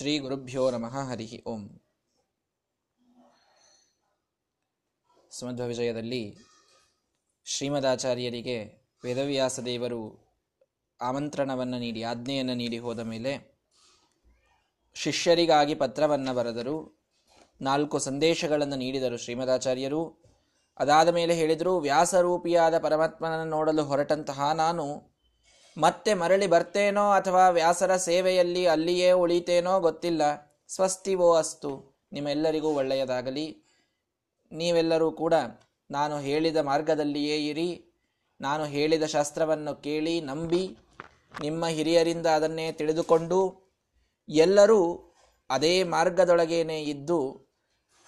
ಶ್ರೀ ಗುರುಭ್ಯೋ ನಮಃ ಹರಿ ಓಂ. ಸುಮಧ್ವ ವಿಜಯದಲ್ಲಿ ಶ್ರೀಮದಾಚಾರ್ಯರಿಗೆ ವೇದವ್ಯಾಸ ದೇವರು ಆಮಂತ್ರಣವನ್ನು ನೀಡಿ, ಆಜ್ಞೆಯನ್ನು ನೀಡಿ ಹೋದ ಮೇಲೆ ಶಿಷ್ಯರಿಗಾಗಿ ಪತ್ರವನ್ನು ಬರೆದರು. ನಾಲ್ಕು ಸಂದೇಶಗಳನ್ನು ನೀಡಿದರು ಶ್ರೀಮದಾಚಾರ್ಯರು. ಅದಾದ ಮೇಲೆ ಹೇಳಿದರು, ವ್ಯಾಸರೂಪಿಯಾದ ಪರಮಾತ್ಮನನ್ನು ನೋಡಲು ಹೊರಟಂತಹ ನಾನು ಮತ್ತೆ ಮರಳಿ ಬರ್ತೇನೋ ಅಥವಾ ವ್ಯಾಸರ ಸೇವೆಯಲ್ಲಿ ಅಲ್ಲಿಯೇ ಉಳಿತೇನೋ ಗೊತ್ತಿಲ್ಲ. ಸ್ವಸ್ತಿವೋ ಅಸ್ತು. ನಿಮ್ಮೆಲ್ಲರಿಗೂ ಒಳ್ಳೆಯದಾಗಲಿ. ನೀವೆಲ್ಲರೂ ಕೂಡ ನಾನು ಹೇಳಿದ ಮಾರ್ಗದಲ್ಲಿಯೇ ಇರಿ. ನಾನು ಹೇಳಿದ ಶಾಸ್ತ್ರವನ್ನು ಕೇಳಿ ನಂಬಿ ನಿಮ್ಮ ಹಿರಿಯರಿಂದ ಅದನ್ನೇ ತಿಳಿದುಕೊಂಡು ಎಲ್ಲರೂ ಅದೇ ಮಾರ್ಗದೊಳಗೇನೆ ಇದ್ದು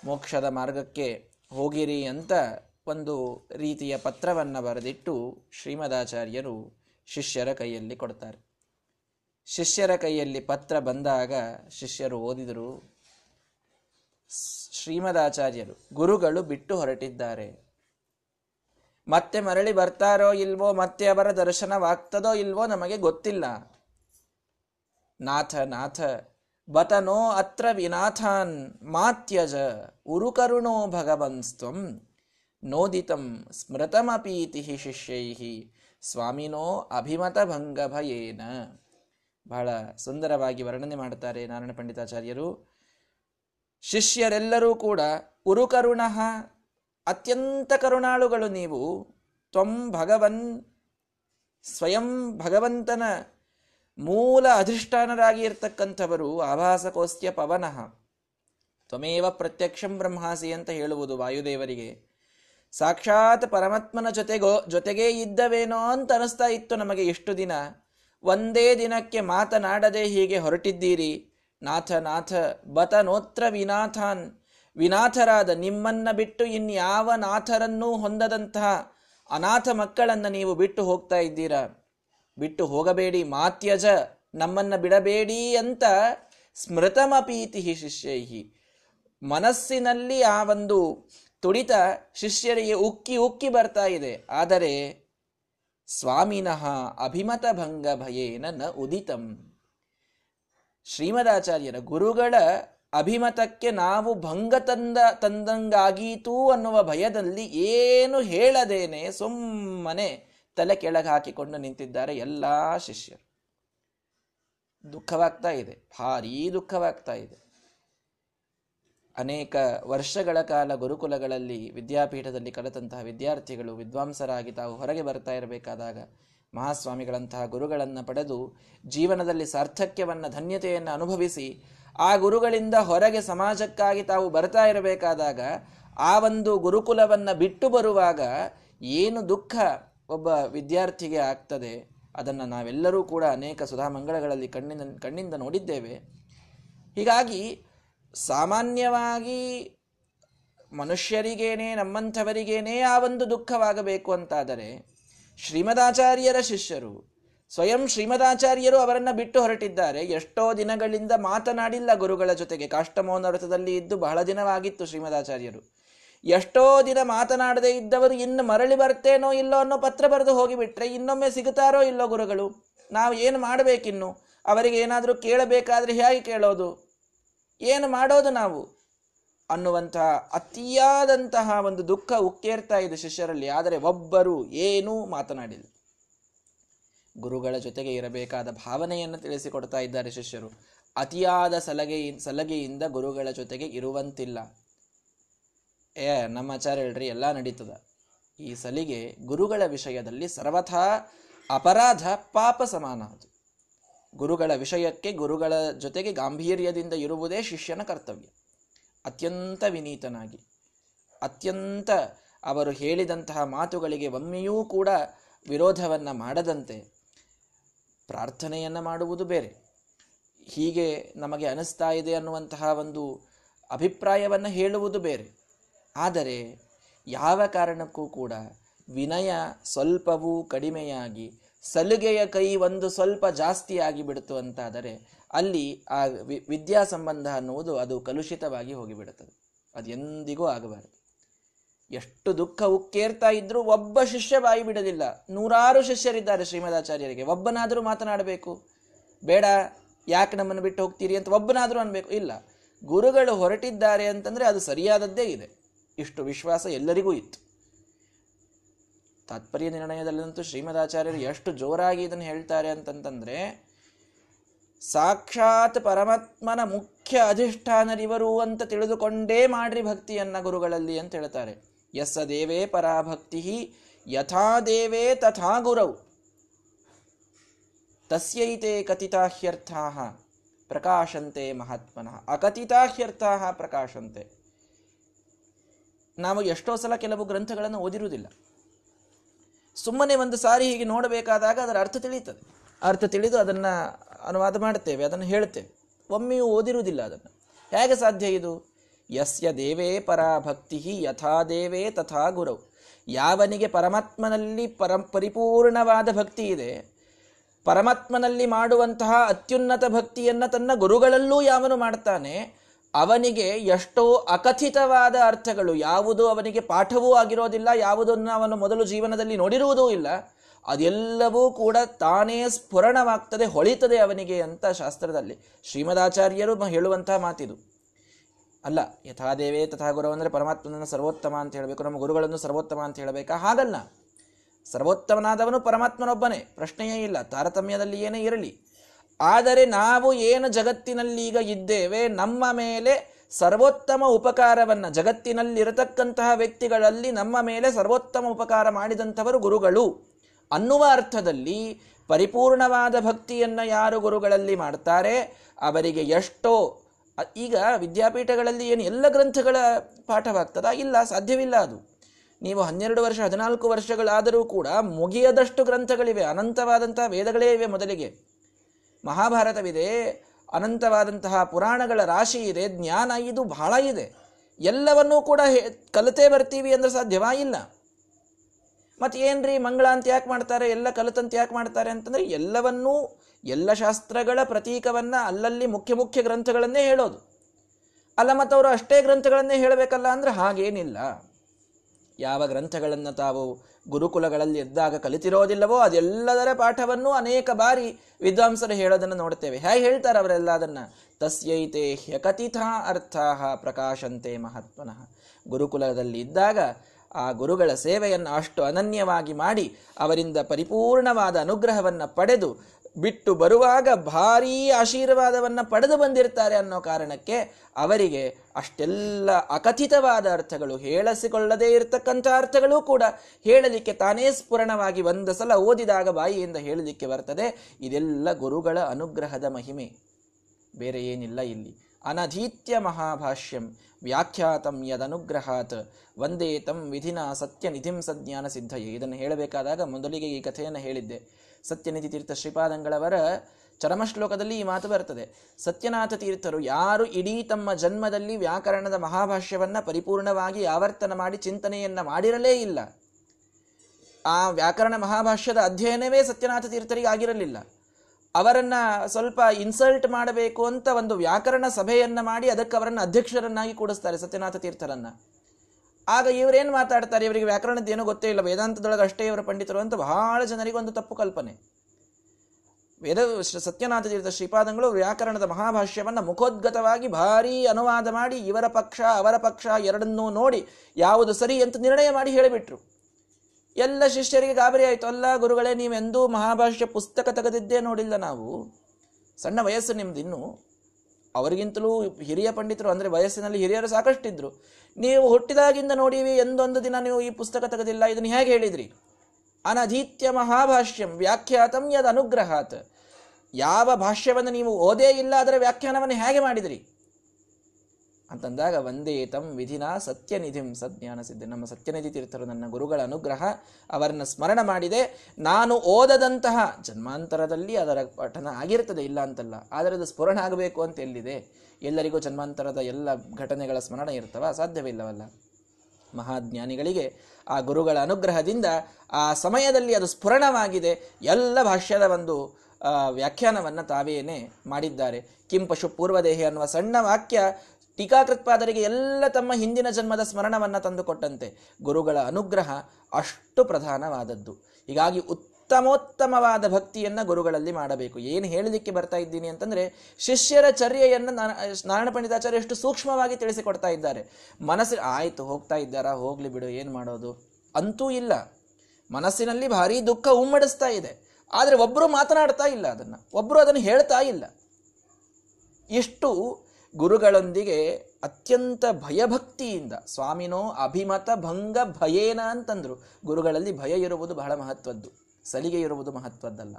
ಮೋಕ್ಷದ ಮಾರ್ಗಕ್ಕೆ ಹೋಗಿರಿ ಅಂತ ಒಂದು ರೀತಿಯ ಪತ್ರವನ್ನು ಬರೆದಿಟ್ಟು ಶ್ರೀಮದಾಚಾರ್ಯರು ಶಿಷ್ಯರ ಕೈಯಲ್ಲಿ ಕೊಡ್ತಾರೆ. ಶಿಷ್ಯರ ಕೈಯಲ್ಲಿ ಪತ್ರ ಬಂದಾಗ ಶಿಷ್ಯರು ಓದಿದರು, ಶ್ರೀಮದಾಚಾರ್ಯರು, ಗುರುಗಳು ಬಿಟ್ಟು ಹೊರಟಿದ್ದಾರೆ. ಮತ್ತೆ ಮರಳಿ ಬರ್ತಾರೋ ಇಲ್ವೋ, ಮತ್ತೆ ಅವರ ದರ್ಶನವಾಗ್ತದೋ ಇಲ್ವೋ ನಮಗೆ ಗೊತ್ತಿಲ್ಲ. ನಾಥ ನಾಥ, ಬತನೋ ಅತ್ರ ವಿನಾಥಾನ್, ಮಾತ್ಯಜ, ಉರುಕರುಣೋ ಭಗವಂಸ್ತ್ವಂ ನೋದಿತಂ ಸ್ಮೃತಮಪೀತಿ ಶಿಷ್ಯೈ ಸ್ವಾಮಿನೋ ಅಭಿಮತ ಭಂಗಭಯೇನ ಬಹಳ ಸುಂದರವಾಗಿ ವರ್ಣನೆ ಮಾಡುತ್ತಾರೆ ನಾರಾಯಣ ಪಂಡಿತಾಚಾರ್ಯರು. ಶಿಷ್ಯರೆಲ್ಲರೂ ಕೂಡ ಉರುಕರುಣ, ಅತ್ಯಂತ ಕರುಣಾಳುಗಳು ನೀವು. ತ್ವಂ ಭಗವನ್, ಸ್ವಯಂ ಭಗವಂತನ ಮೂಲ ಅಧಿಷ್ಠಾನರಾಗಿ ಇರ್ತಕ್ಕಂಥವರು ಆಭಾಸಕೋಸ್ತ್ಯ ಪವನಃ. ತ್ವಮೇವ ಪ್ರತ್ಯಕ್ಷಂ ಬ್ರಹ್ಮಾಸಿ ಅಂತ ಹೇಳುವುದು ವಾಯುದೇವರಿಗೆ. ಸಾಕ್ಷಾತ್ ಪರಮಾತ್ಮನ ಜೊತೆಗೋ, ಜೊತೆಗೇ ಇದ್ದವೇನೋ ಅಂತ ಅನಿಸ್ತಾ ಇತ್ತು ನಮಗೆ ಎಷ್ಟು ದಿನ. ಒಂದೇ ದಿನಕ್ಕೆ ಮಾತನಾಡದೆ ಹೀಗೆ ಹೊರಟಿದ್ದೀರಿ. ನಾಥ ನಾಥ ಬತನೋತ್ರ ವಿನಾಥಾನ್. ವಿನಾಥರಾದ ನಿಮ್ಮನ್ನ ಬಿಟ್ಟು ಇನ್ಯಾವ ನಾಥರನ್ನೂ ಹೊಂದದಂತಹ ಅನಾಥ ಮಕ್ಕಳನ್ನು ನೀವು ಬಿಟ್ಟು ಹೋಗ್ತಾ ಇದ್ದೀರಾ? ಬಿಟ್ಟು ಹೋಗಬೇಡಿ, ಮಾತ್ಯಜ, ನಮ್ಮನ್ನ ಬಿಡಬೇಡಿ ಅಂತ ಸ್ಮೃತಮಪೀತಿ ಶಿಷ್ಯೈಹಿ. ಮನಸ್ಸಿನಲ್ಲಿ ಆ ಒಂದು ತುಡಿತ ಶಿಷ್ಯರಿಗೆ ಉಕ್ಕಿ ಉಕ್ಕಿ ಬರ್ತಾ ಇದೆ. ಆದರೆ ಸ್ವಾಮಿನಃ ಅಭಿಮತ ಭಂಗ ಭಯೇನ ನ ಉದಿತಂ. ಶ್ರೀಮದಾಚಾರ್ಯರ ಗುರುಗಳ ಅಭಿಮತಕ್ಕೆ ನಾವು ಭಂಗ ತಂದ, ತಂದಂಗಾಗೀತು ಅನ್ನುವ ಭಯದಲ್ಲಿ ಏನು ಹೇಳದೇನೆ ಸುಮ್ಮನೆ ತಲೆ ಕೆಳಗೆ ಹಾಕಿಕೊಂಡು ನಿಂತಿದ್ದಾರೆ ಎಲ್ಲ ಶಿಷ್ಯರು. ದುಃಖವಾಗ್ತಾ ಇದೆ. ಭಾರೀ ದುಃಖವಾಗ್ತಾ ಇದೆ. ಅನೇಕ ವರ್ಷಗಳ ಕಾಲ ಗುರುಕುಲಗಳಲ್ಲಿ ವಿದ್ಯಾಪೀಠದಲ್ಲಿ ಕಲಿತಂತಹ ವಿದ್ಯಾರ್ಥಿಗಳು ವಿದ್ವಾಂಸರಾಗಿ ತಾವು ಹೊರಗೆ ಬರ್ತಾ ಇರಬೇಕಾದಾಗ ಮಹಾಸ್ವಾಮಿಗಳಂತಹ ಗುರುಗಳನ್ನು ಪಡೆದು ಜೀವನದಲ್ಲಿ ಸಾರ್ಥಕ್ಯವನ್ನು, ಧನ್ಯತೆಯನ್ನು ಅನುಭವಿಸಿ ಆ ಗುರುಗಳಿಂದ ಹೊರಗೆ ಸಮಾಜಕ್ಕಾಗಿ ತಾವು ಬರ್ತಾ ಇರಬೇಕಾದಾಗ ಆ ಒಂದು ಗುರುಕುಲವನ್ನು ಬಿಟ್ಟು ಬರುವಾಗ ಏನು ದುಃಖ ಒಬ್ಬ ವಿದ್ಯಾರ್ಥಿಗೆ ಆಗ್ತದೆ ಅದನ್ನು ನಾವೆಲ್ಲರೂ ಕೂಡ ಅನೇಕ ಸುಧಾಮಂಗಳಗಳಲ್ಲಿ ಕಣ್ಣಿನ, ಕಣ್ಣಿಂದ ನೋಡಿದ್ದೇವೆ. ಹೀಗಾಗಿ ಸಾಮಾನ್ಯವಾಗಿ ಮನುಷ್ಯರಿಗೇನೆ, ನಮ್ಮಂಥವರಿಗೇನೇ ಆ ಒಂದು ದುಃಖವಾಗಬೇಕು ಅಂತಾದರೆ ಶ್ರೀಮದಾಚಾರ್ಯರ ಶಿಷ್ಯರು, ಸ್ವಯಂ ಶ್ರೀಮದಾಚಾರ್ಯರು ಅವರನ್ನು ಬಿಟ್ಟು ಹೊರಟಿದ್ದಾರೆ. ಎಷ್ಟೋ ದಿನಗಳಿಂದ ಮಾತನಾಡಿಲ್ಲ ಗುರುಗಳ ಜೊತೆಗೆ. ಕಾಷ್ಟಮೋನ ವ್ರತದಲ್ಲಿ ಇದ್ದು ಬಹಳ ದಿನವಾಗಿತ್ತು ಶ್ರೀಮದಾಚಾರ್ಯರು. ಎಷ್ಟೋ ದಿನ ಮಾತನಾಡದೇ ಇದ್ದವರು ಇನ್ನು ಮರಳಿ ಬರ್ತೇನೋ ಇಲ್ಲೋ ಅನ್ನೋ ಪತ್ರ ಬರೆದು ಹೋಗಿಬಿಟ್ರೆ ಇನ್ನೊಮ್ಮೆ ಸಿಗುತ್ತಾರೋ ಇಲ್ಲೋ ಗುರುಗಳು? ನಾವು ಏನು ಮಾಡಬೇಕಿನ್ನು? ಅವರಿಗೆ ಏನಾದರೂ ಕೇಳಬೇಕಾದ್ರೆ ಹೇಗೆ ಕೇಳೋದು? ಏನು ಮಾಡೋದು ನಾವು? ಅನ್ನುವಂತಹ ಅತಿಯಾದಂತಹ ಒಂದು ದುಃಖ ಉಕ್ಕೇರ್ತಾ ಇದೆ ಶಿಷ್ಯರಲ್ಲಿ. ಆದರೆ ಒಬ್ಬರು ಏನೂ ಮಾತನಾಡಿಲ್ಲ. ಗುರುಗಳ ಜೊತೆಗೆ ಇರಬೇಕಾದ ಭಾವನೆಯನ್ನು ತಿಳಿಸಿಕೊಡ್ತಾ ಇದ್ದಾರೆ ಶಿಷ್ಯರು. ಅತಿಯಾದ ಸಲಗೆ, ಸಲಗೆಯಿಂದ ಗುರುಗಳ ಜೊತೆಗೆ ಇರುವಂತಿಲ್ಲ. ಏ, ನಮ್ಮ ಆಚಾರ್ಯ ಹೇಳ್ರಿ, ಎಲ್ಲ ನಡೀತದ. ಈ ಸಲಿಗೆ ಗುರುಗಳ ವಿಷಯದಲ್ಲಿ ಸರ್ವಥಾ ಅಪರಾಧ ಪಾಪ ಸಮಾನ ಅದು. ಗುರುಗಳ ವಿಷಯಕ್ಕೆ, ಗುರುಗಳ ಜೊತೆಗೆ ಗಾಂಭೀರ್ಯದಿಂದ ಇರುವುದೇ ಶಿಷ್ಯನ ಕರ್ತವ್ಯ. ಅತ್ಯಂತ ವಿನೀತನಾಗಿ, ಅತ್ಯಂತ ಅವರು ಹೇಳಿದಂತಹ ಮಾತುಗಳಿಗೆ ಒಮ್ಮೆಯೂ ಕೂಡ ವಿರೋಧವನ್ನ ಮಾಡದಂತೆ ಪ್ರಾರ್ಥನೆಯನ್ನು ಮಾಡುವುದು ಬೇರೆ. ಹೀಗೆ ನಮಗೆ ಅನಿಸ್ತಾ ಇದೆ ಅನ್ನುವಂತಹ ಒಂದು ಅಭಿಪ್ರಾಯವನ್ನು ಹೇಳುವುದು ಬೇರೆ. ಆದರೆ ಯಾವ ಕಾರಣಕ್ಕೂ ಕೂಡ ವಿನಯ ಸ್ವಲ್ಪವೂ ಕಡಿಮೆಯಾಗಿ ಸಲುಗೆಯ ಕೈ ಒಂದು ಸ್ವಲ್ಪ ಜಾಸ್ತಿ ಆಗಿಬಿಡ್ತು ಅಂತಾದರೆ ಅಲ್ಲಿ ಆ ವಿದ್ಯಾ ಸಂಬಂಧ ಅನ್ನುವುದು ಅದು ಕಲುಷಿತವಾಗಿ ಹೋಗಿಬಿಡುತ್ತದೆ. ಅದು ಎಂದಿಗೂ ಆಗಬಾರದು. ಎಷ್ಟು ದುಃಖ ಉಕ್ಕೇರ್ತಾ ಇದ್ರೂ ಒಬ್ಬ ಶಿಷ್ಯ ಬಾಯಿ ಬಿಡಲಿಲ್ಲ. ನೂರಾರು ಶಿಷ್ಯರಿದ್ದಾರೆ ಶ್ರೀಮದಾಚಾರ್ಯರಿಗೆ. ಒಬ್ಬನಾದರೂ ಮಾತನಾಡಬೇಕು. ಬೇಡ, ಯಾಕೆ ನಮ್ಮನ್ನು ಬಿಟ್ಟು ಹೋಗ್ತೀರಿ ಅಂತ ಒಬ್ಬನಾದರೂ ಅನ್ಬೇಕು. ಇಲ್ಲ. ಗುರುಗಳು ಹೊರಟಿದ್ದಾರೆ ಅಂತಂದ್ರೆ ಅದು ಸರಿಯಾದದ್ದೇ ಇದೆ. ಇಷ್ಟು ವಿಶ್ವಾಸ ಎಲ್ಲರಿಗೂ ಇತ್ತು. ತಾತ್ಪರ್ಯ ನಿರ್ಣಯದಲ್ಲಂತೂ ಶ್ರೀಮದಾಚಾರ್ಯರು ಎಷ್ಟು ಜೋರಾಗಿ ಇದನ್ನು ಹೇಳ್ತಾರೆ ಅಂತಂತಂದರೆ, ಸಾಕ್ಷಾತ್ ಪರಮಾತ್ಮನ ಮುಖ್ಯ ಅಧಿಷ್ಠಾನರಿವರು ಅಂತ ತಿಳಿದುಕೊಂಡೇ ಮಾಡ್ರಿ ಭಕ್ತಿಯನ್ನ ಗುರುಗಳಲ್ಲಿ ಅಂತ ಹೇಳ್ತಾರೆ. ಯಸ್ಸ ದೇವೇ ಪರಾಭಕ್ತಿ ಯಥಾ ದೇವೇ ತಥಾ ಗುರವು ತಸ್ಯೈತೆ ಕಥಿತಾಹ್ಯರ್ಥಾ ಪ್ರಕಾಶಂತೆ ಮಹಾತ್ಮನಃ. ಅಕಥಿತಾಹ್ಯರ್ಥಾ ಪ್ರಕಾಶಂತೆ. ನಾವು ಎಷ್ಟೋ ಸಲ ಕೆಲವು ಗ್ರಂಥಗಳನ್ನು ಓದಿರುವುದಿಲ್ಲ. ಸುಮ್ಮನೆ ಒಂದು ಸಾರಿ ಹೀಗೆ ನೋಡಬೇಕಾದಾಗ ಅದರ ಅರ್ಥ ತಿಳಿಯುತ್ತದೆ. ಅರ್ಥ ತಿಳಿದು ಅದನ್ನು ಅನುವಾದ ಮಾಡುತ್ತೇವೆ, ಅದನ್ನು ಹೇಳ್ತೇವೆ ಒಮ್ಮೆಯೂ ಓದಿರುವುದಿಲ್ಲ ಅದನ್ನು. ಹೇಗೆ ಸಾಧ್ಯ ಇದು? ಯಸ್ಯ ದೇವೇ ಪರಾಭಕ್ತಿ ಯಥಾ ದೇವೇ ತಥಾ ಗುರವು ಯಾವನಿಗೆ ಪರಮಾತ್ಮನಲ್ಲಿ ಪರ ಪರಿಪೂರ್ಣವಾದ ಭಕ್ತಿ ಇದೆ, ಪರಮಾತ್ಮನಲ್ಲಿ ಮಾಡುವಂತಹ ಅತ್ಯುನ್ನತ ಭಕ್ತಿಯನ್ನು ತನ್ನ ಗುರುಗಳಲ್ಲೂ ಯಾವನು ಮಾಡ್ತಾನೆ ಅವನಿಗೆ ಎಷ್ಟೋ ಅಕಥಿತವಾದ ಅರ್ಥಗಳು. ಯಾವುದು ಅವನಿಗೆ ಪಾಠವೂ ಆಗಿರೋದಿಲ್ಲ, ಯಾವುದನ್ನು ಅವನು ಮೊದಲು ಜೀವನದಲ್ಲಿ ನೋಡಿರುವುದೂ ಇಲ್ಲ. ಅದೆಲ್ಲವೂ ಕೂಡ ತಾನೇ ಸ್ಫುರಣವಾಗ್ತದೆ, ಹೊಳಿತದೆ ಅವನಿಗೆ ಅಂತ ಶಾಸ್ತ್ರದಲ್ಲಿ ಶ್ರೀಮದಾಚಾರ್ಯರು ಹೇಳುವಂತಹ ಮಾತಿದು. ಅಲ್ಲ, ಯಥಾದೇವೇ ತಥಾ ಗುರು ಅಂದರೆ ಪರಮಾತ್ಮನನ್ನು ಸರ್ವೋತ್ತಮ ಅಂತ ಹೇಳಬೇಕು, ನಮ್ಮ ಗುರುಗಳನ್ನು ಸರ್ವೋತ್ತಮ ಅಂತ ಹೇಳಬೇಕಾ? ಹಾಗಲ್ಲ. ಸರ್ವೋತ್ತಮನಾದವನು ಪರಮಾತ್ಮನೊಬ್ಬನೇ, ಪ್ರಶ್ನೆಯೇ ಇಲ್ಲ, ತಾರತಮ್ಯದಲ್ಲಿ ಏನೇ ಇರಲಿ. ಆದರೆ ನಾವು ಏನು ಜಗತ್ತಿನಲ್ಲಿ ಈಗ ಇದ್ದೇವೆ, ನಮ್ಮ ಮೇಲೆ ಸರ್ವೋತ್ತಮ ಉಪಕಾರವನ್ನು, ಜಗತ್ತಿನಲ್ಲಿರತಕ್ಕಂತಹ ವ್ಯಕ್ತಿಗಳಲ್ಲಿ ನಮ್ಮ ಮೇಲೆ ಸರ್ವೋತ್ತಮ ಉಪಕಾರ ಮಾಡಿದಂಥವರು ಗುರುಗಳು. ಅನ್ನುವ ಅರ್ಥದಲ್ಲಿ ಪರಿಪೂರ್ಣವಾದ ಭಕ್ತಿಯನ್ನು ಯಾರು ಗುರುಗಳಲ್ಲಿ ಮಾಡ್ತಾರೆ? ಅವರಿಗೆ ಎಷ್ಟೋ, ಈಗ ವಿದ್ಯಾಪೀಠಗಳಲ್ಲಿ ಏನು ಎಲ್ಲ ಗ್ರಂಥಗಳ ಪಾಠವಾಗ್ತದ? ಇಲ್ಲ, ಸಾಧ್ಯವಿಲ್ಲ ಅದು. ನೀವು ಹನ್ನೆರಡು ವರ್ಷ, ಹದಿನಾಲ್ಕು ವರ್ಷಗಳಾದರೂ ಕೂಡ ಮುಗಿಯದಷ್ಟು ಗ್ರಂಥಗಳಿವೆ, ಅನಂತವಾದಂತಹ ವೇದಗಳೇ ಇವೆ ಮೊದಲಿಗೆ. ಮಹಾಭಾರತವಿದೆ, ಅನಂತವಾದಂತಹ ಪುರಾಣಗಳ ರಾಶಿ ಇದೆ, ಜ್ಞಾನ ಇದು ಬಹಳ ಇದೆ. ಎಲ್ಲವನ್ನೂ ಕೂಡ ಕಲಿತೇ ಬರ್ತೀವಿ ಅಂದ್ರೆ ಸಾಧ್ಯವಾ ಇಲ್ಲ. ಮತ್ತೆ ಏನ್ರಿ ಮಂಗಳ ಅಂತ ಯಾಕೆ ಮಾಡ್ತಾರೆ, ಎಲ್ಲ ಕಲಿತಂತ ಯಾಕೆ ಮಾಡ್ತಾರೆ ಅಂತಂದ್ರೆ ಎಲ್ಲವನ್ನೂ, ಎಲ್ಲ ಶಾಸ್ತ್ರಗಳ ಪ್ರತೀಕವನ್ನು ಅಲ್ಲಲ್ಲಿ ಮುಖ್ಯ ಮುಖ್ಯ ಗ್ರಂಥಗಳನ್ನೇ ಹೇಳೋದು. ಅಲ್ಲ ಮತ್ತವರು ಅಷ್ಟೇ ಗ್ರಂಥಗಳನ್ನೇ ಹೇಳಬೇಕಲ್ಲ ಅಂದ್ರೆ ಹಾಗೇನಿಲ್ಲ. ಯಾವ ಗ್ರಂಥಗಳನ್ನು ತಾವು ಗುರುಕುಲಗಳಲ್ಲಿ ಎದ್ದಾಗ ಕಲಿತಿರೋದಿಲ್ಲವೋ ಅದೆಲ್ಲದರ ಪಾಠವನ್ನು ಅನೇಕ ಬಾರಿ ವಿದ್ವಾಂಸರು ಹೇಳೋದನ್ನು ನೋಡ್ತೇವೆ ಹೇಗೆ ಹೇಳ್ತಾರೆ ಅವರೆಲ್ಲ ಅದನ್ನು ತಸ್ಯೈತೆ ಹ್ಯಕಥಿತ ಅರ್ಥ ಪ್ರಕಾಶಂತೆ ಮಹಾತ್ಮನಃ ಗುರುಕುಲದಲ್ಲಿ ಇದ್ದಾಗ ಆ ಗುರುಗಳ ಸೇವೆಯನ್ನು ಅಷ್ಟು ಅನನ್ಯವಾಗಿ ಮಾಡಿ ಅವರಿಂದ ಪರಿಪೂರ್ಣವಾದ ಅನುಗ್ರಹವನ್ನು ಪಡೆದು ಬಿಟ್ಟು ಬರುವಾಗ ಭಾರೀ ಆಶೀರ್ವಾದವನ್ನು ಪಡೆದು ಬಂದಿರ್ತಾರೆ ಅನ್ನೋ ಕಾರಣಕ್ಕೆ ಅವರಿಗೆ ಅಷ್ಟೆಲ್ಲ ಅಕಥಿತವಾದ ಅರ್ಥಗಳು ಹೇಳಿಸಿಕೊಳ್ಳದೇ ಇರತಕ್ಕಂಥ ಅರ್ಥಗಳು ಕೂಡ ಹೇಳಲಿಕ್ಕೆ ತಾನೇ ಸ್ಫುರಣವಾಗಿ ಒಂದು ಸಲ ಓದಿದಾಗ ಬಾಯಿಯಿಂದ ಹೇಳಲಿಕ್ಕೆ ಬರ್ತದೆ. ಇದೆಲ್ಲ ಗುರುಗಳ ಅನುಗ್ರಹದ ಮಹಿಮೆ. ಬೇರೆ ಏನಿಲ್ಲ ಇಲ್ಲಿ. ಅನಧೀತ್ಯ ಮಹಾಭಾಷ್ಯಂ ವ್ಯಾಖ್ಯಾತಂ ಯದನುಗ್ರಹಾತ್ ವಂದೇ ತಂ ವಿಧಿನ ಸತ್ಯನಿಧಿಂ ಸಜ್ಞಾನ ಸಿದ್ಧಯೇ ಇದನ್ನು ಹೇಳಬೇಕಾದಾಗ ಮೊದಲಿಗೆ ಈ ಕಥೆಯನ್ನು ಹೇಳಿದ್ದೆ. ಸತ್ಯನಿಧಿ ತೀರ್ಥ ಶ್ರೀಪಾದಂಗಳವರ ಚರಮಶ್ಲೋಕದಲ್ಲಿ ಈ ಮಾತು ಬರ್ತದೆ ಸತ್ಯನಾಥ ತೀರ್ಥರು ಯಾರು ಇಡೀ ತಮ್ಮ ಜನ್ಮದಲ್ಲಿ ವ್ಯಾಕರಣದ ಮಹಾಭಾಷ್ಯವನ್ನು ಪರಿಪೂರ್ಣವಾಗಿ ಆವರ್ತನ ಮಾಡಿ ಚಿಂತನೆಯನ್ನು ಮಾಡಿರಲೇ ಇಲ್ಲ. ಆ ವ್ಯಾಕರಣ ಮಹಾಭಾಷ್ಯದ ಅಧ್ಯಯನವೇ ಸತ್ಯನಾಥ ತೀರ್ಥರಿಗೆ ಆಗಿರಲಿಲ್ಲ. ಅವರನ್ನು ಸ್ವಲ್ಪ ಇನ್ಸಲ್ಟ್ ಮಾಡಬೇಕು ಅಂತ ಒಂದು ವ್ಯಾಕರಣ ಸಭೆಯನ್ನು ಮಾಡಿ ಅದಕ್ಕೆ ಅವರನ್ನು ಅಧ್ಯಕ್ಷರನ್ನಾಗಿ ಕೂಡಿಸ್ತಾರೆ ಸತ್ಯನಾಥ ತೀರ್ಥರನ್ನ. ಆಗ ಇವರೇನು ಮಾತಾಡ್ತಾರೆ? ಇವರಿಗೆ ವ್ಯಾಕರಣದ ಏನೂ ಗೊತ್ತೇ ಇಲ್ಲ. ವೇದಾಂತದೊಳಗೆ ಅಷ್ಟೇ ಇವರ ಪಂಡಿತರು ಅಂತ ಬಹಳ ಜನರಿಗೆ ಒಂದು ತಪ್ಪು ಕಲ್ಪನೆ. ವೇದ ಸತ್ಯನಾಥ ತೀರ್ಥ ಶ್ರೀಪಾದಂಗಳು ವ್ಯಾಕರಣದ ಮಹಾಭಾಷ್ಯವನ್ನು ಮುಖೋದ್ಗತವಾಗಿ ಭಾರೀ ಅನುವಾದ ಮಾಡಿ ಇವರ ಪಕ್ಷ, ಅವರ ಪಕ್ಷ ಎರಡನ್ನೂ ನೋಡಿ ಯಾವುದು ಸರಿ ಅಂತ ನಿರ್ಣಯ ಮಾಡಿ ಹೇಳಿಬಿಟ್ರು. ಎಲ್ಲ ಶಿಷ್ಯರಿಗೆ ಗಾಬರಿ ಆಯಿತು. ಅಲ್ಲ ಗುರುಗಳೇ, ನೀವೆಂದೂ ಮಹಾಭಾಷ್ಯ ಪುಸ್ತಕ ತೆಗೆದಿದ್ದೇ ನೋಡಿಲ್ಲ ನಾವು. ಸಣ್ಣ ವಯಸ್ಸು ನಿಮ್ದು ಇನ್ನು ಅವರಿಗಿಂತಲೂ ಹಿರಿಯ ಪಂಡಿತರು ಅಂದರೆ ವಯಸ್ಸಿನಲ್ಲಿ ಹಿರಿಯರು ಸಾಕಷ್ಟಿದ್ರು. ನೀವು ಹುಟ್ಟಿದಾಗಿಂದ ನೋಡಿವಿ ಎಂದೊಂದು ದಿನ ನೀವು ಈ ಪುಸ್ತಕ ತೆಗೆದಿಲ್ಲ. ಇದನ್ನು ಹೇಗೆ ಹೇಳಿದ್ರಿ? ಅನಧೀತ್ಯ ಮಹಾಭಾಷ್ಯಂ ವ್ಯಾಖ್ಯಾತಂ ಯದ ಅನುಗ್ರಹಾತ್ ಯಾವ ಭಾಷ್ಯವನ್ನು ನೀವು ಓದೇ ಇಲ್ಲ ಅದರ ವ್ಯಾಖ್ಯಾನವನ್ನು ಹೇಗೆ ಮಾಡಿದ್ರಿ? ಅಂತಂದಾಗ ಒಂದೇ ತಂ ವಿಧಿನ ಸತ್ಯನಿಧಿಂ ಸಜ್ಞಾನ ಸಿದ್ಧ. ನಮ್ಮ ಸತ್ಯನಿಧಿ ತೀರ್ಥರು ನನ್ನ ಗುರುಗಳ ಅನುಗ್ರಹ ಅವರನ್ನು ಸ್ಮರಣ ಮಾಡಿದೆ. ನಾನು ಓದದಂತಹ ಜನ್ಮಾಂತರದಲ್ಲಿ ಅದರ ಪಠನ ಆಗಿರ್ತದೆ, ಇಲ್ಲ ಅಂತಲ್ಲ. ಆದರೆ ಅದು ಸ್ಫುರಣ ಆಗಬೇಕು ಅಂತ ಎಲ್ಲಿದೆ? ಎಲ್ಲರಿಗೂ ಜನ್ಮಾಂತರದ ಎಲ್ಲ ಘಟನೆಗಳ ಸ್ಮರಣ ಇರ್ತವ ಸಾಧ್ಯವಿಲ್ಲವಲ್ಲ. ಮಹಾಜ್ಞಾನಿಗಳಿಗೆ ಆ ಗುರುಗಳ ಅನುಗ್ರಹದಿಂದ ಆ ಸಮಯದಲ್ಲಿ ಅದು ಸ್ಫುರಣವಾಗಿದೆ. ಎಲ್ಲ ಭಾಷ್ಯದ ಒಂದು ವ್ಯಾಖ್ಯಾನವನ್ನು ತಾವೇನೆ ಮಾಡಿದ್ದಾರೆ. ಕಿಂಪಶು ಪೂರ್ವದೇಹಿ ಅನ್ನುವ ಸಣ್ಣ ವಾಕ್ಯ ಟೀಕಾಕೃತ್ಪಾದರಿಗೆ ಎಲ್ಲ ತಮ್ಮ ಹಿಂದಿನ ಜನ್ಮದ ಸ್ಮರಣವನ್ನು ತಂದುಕೊಟ್ಟಂತೆ. ಗುರುಗಳ ಅನುಗ್ರಹ ಅಷ್ಟು ಪ್ರಧಾನವಾದದ್ದು. ಹೀಗಾಗಿ ಉತ್ತಮೋತ್ತಮವಾದ ಭಕ್ತಿಯನ್ನು ಗುರುಗಳಲ್ಲಿ ಮಾಡಬೇಕು. ಏನು ಹೇಳಲಿಕ್ಕೆ ಬರ್ತಾ ಇದ್ದೀನಿ ಅಂತಂದರೆ, ಶಿಷ್ಯರ ಚರ್ಯೆಯನ್ನು ನಾರಾಯಣ ಪಂಡಿತಾಚಾರ್ಯ ಎಷ್ಟು ಸೂಕ್ಷ್ಮವಾಗಿ ತಿಳಿಸಿಕೊಡ್ತಾ ಇದ್ದಾರೆ. ಮನಸ್ಸು ಆಯಿತು, ಹೋಗ್ತಾ ಇದ್ದಾರಾ? ಹೋಗ್ಲಿ ಬಿಡು, ಏನು ಮಾಡೋದು? ಅಂತೂ ಇಲ್ಲ. ಮನಸ್ಸಿನಲ್ಲಿ ಭಾರಿ ದುಃಖ ಉಮ್ಮಡಿಸ್ತಾ ಇದೆ. ಆದರೆ ಒಬ್ಬರು ಮಾತನಾಡ್ತಾ ಇಲ್ಲ ಅದನ್ನು. ಒಬ್ಬರು ಅದನ್ನು ಹೇಳ್ತಾ ಇಲ್ಲ. ಇಷ್ಟು ಗುರುಗಳೊಂದಿಗೆ ಅತ್ಯಂತ ಭಯಭಕ್ತಿಯಿಂದ, ಸ್ವಾಮಿನೋ ಅಭಿಮತ ಭಂಗ ಭಯೇನ ಅಂತಂದ್ರು, ಗುರುಗಳಲ್ಲಿ ಭಯ ಇರುವುದು ಬಹಳ ಮಹತ್ವದ್ದು, ಸಲಿಗೆ ಇರುವುದು ಮಹತ್ವದ್ದಲ್ಲ.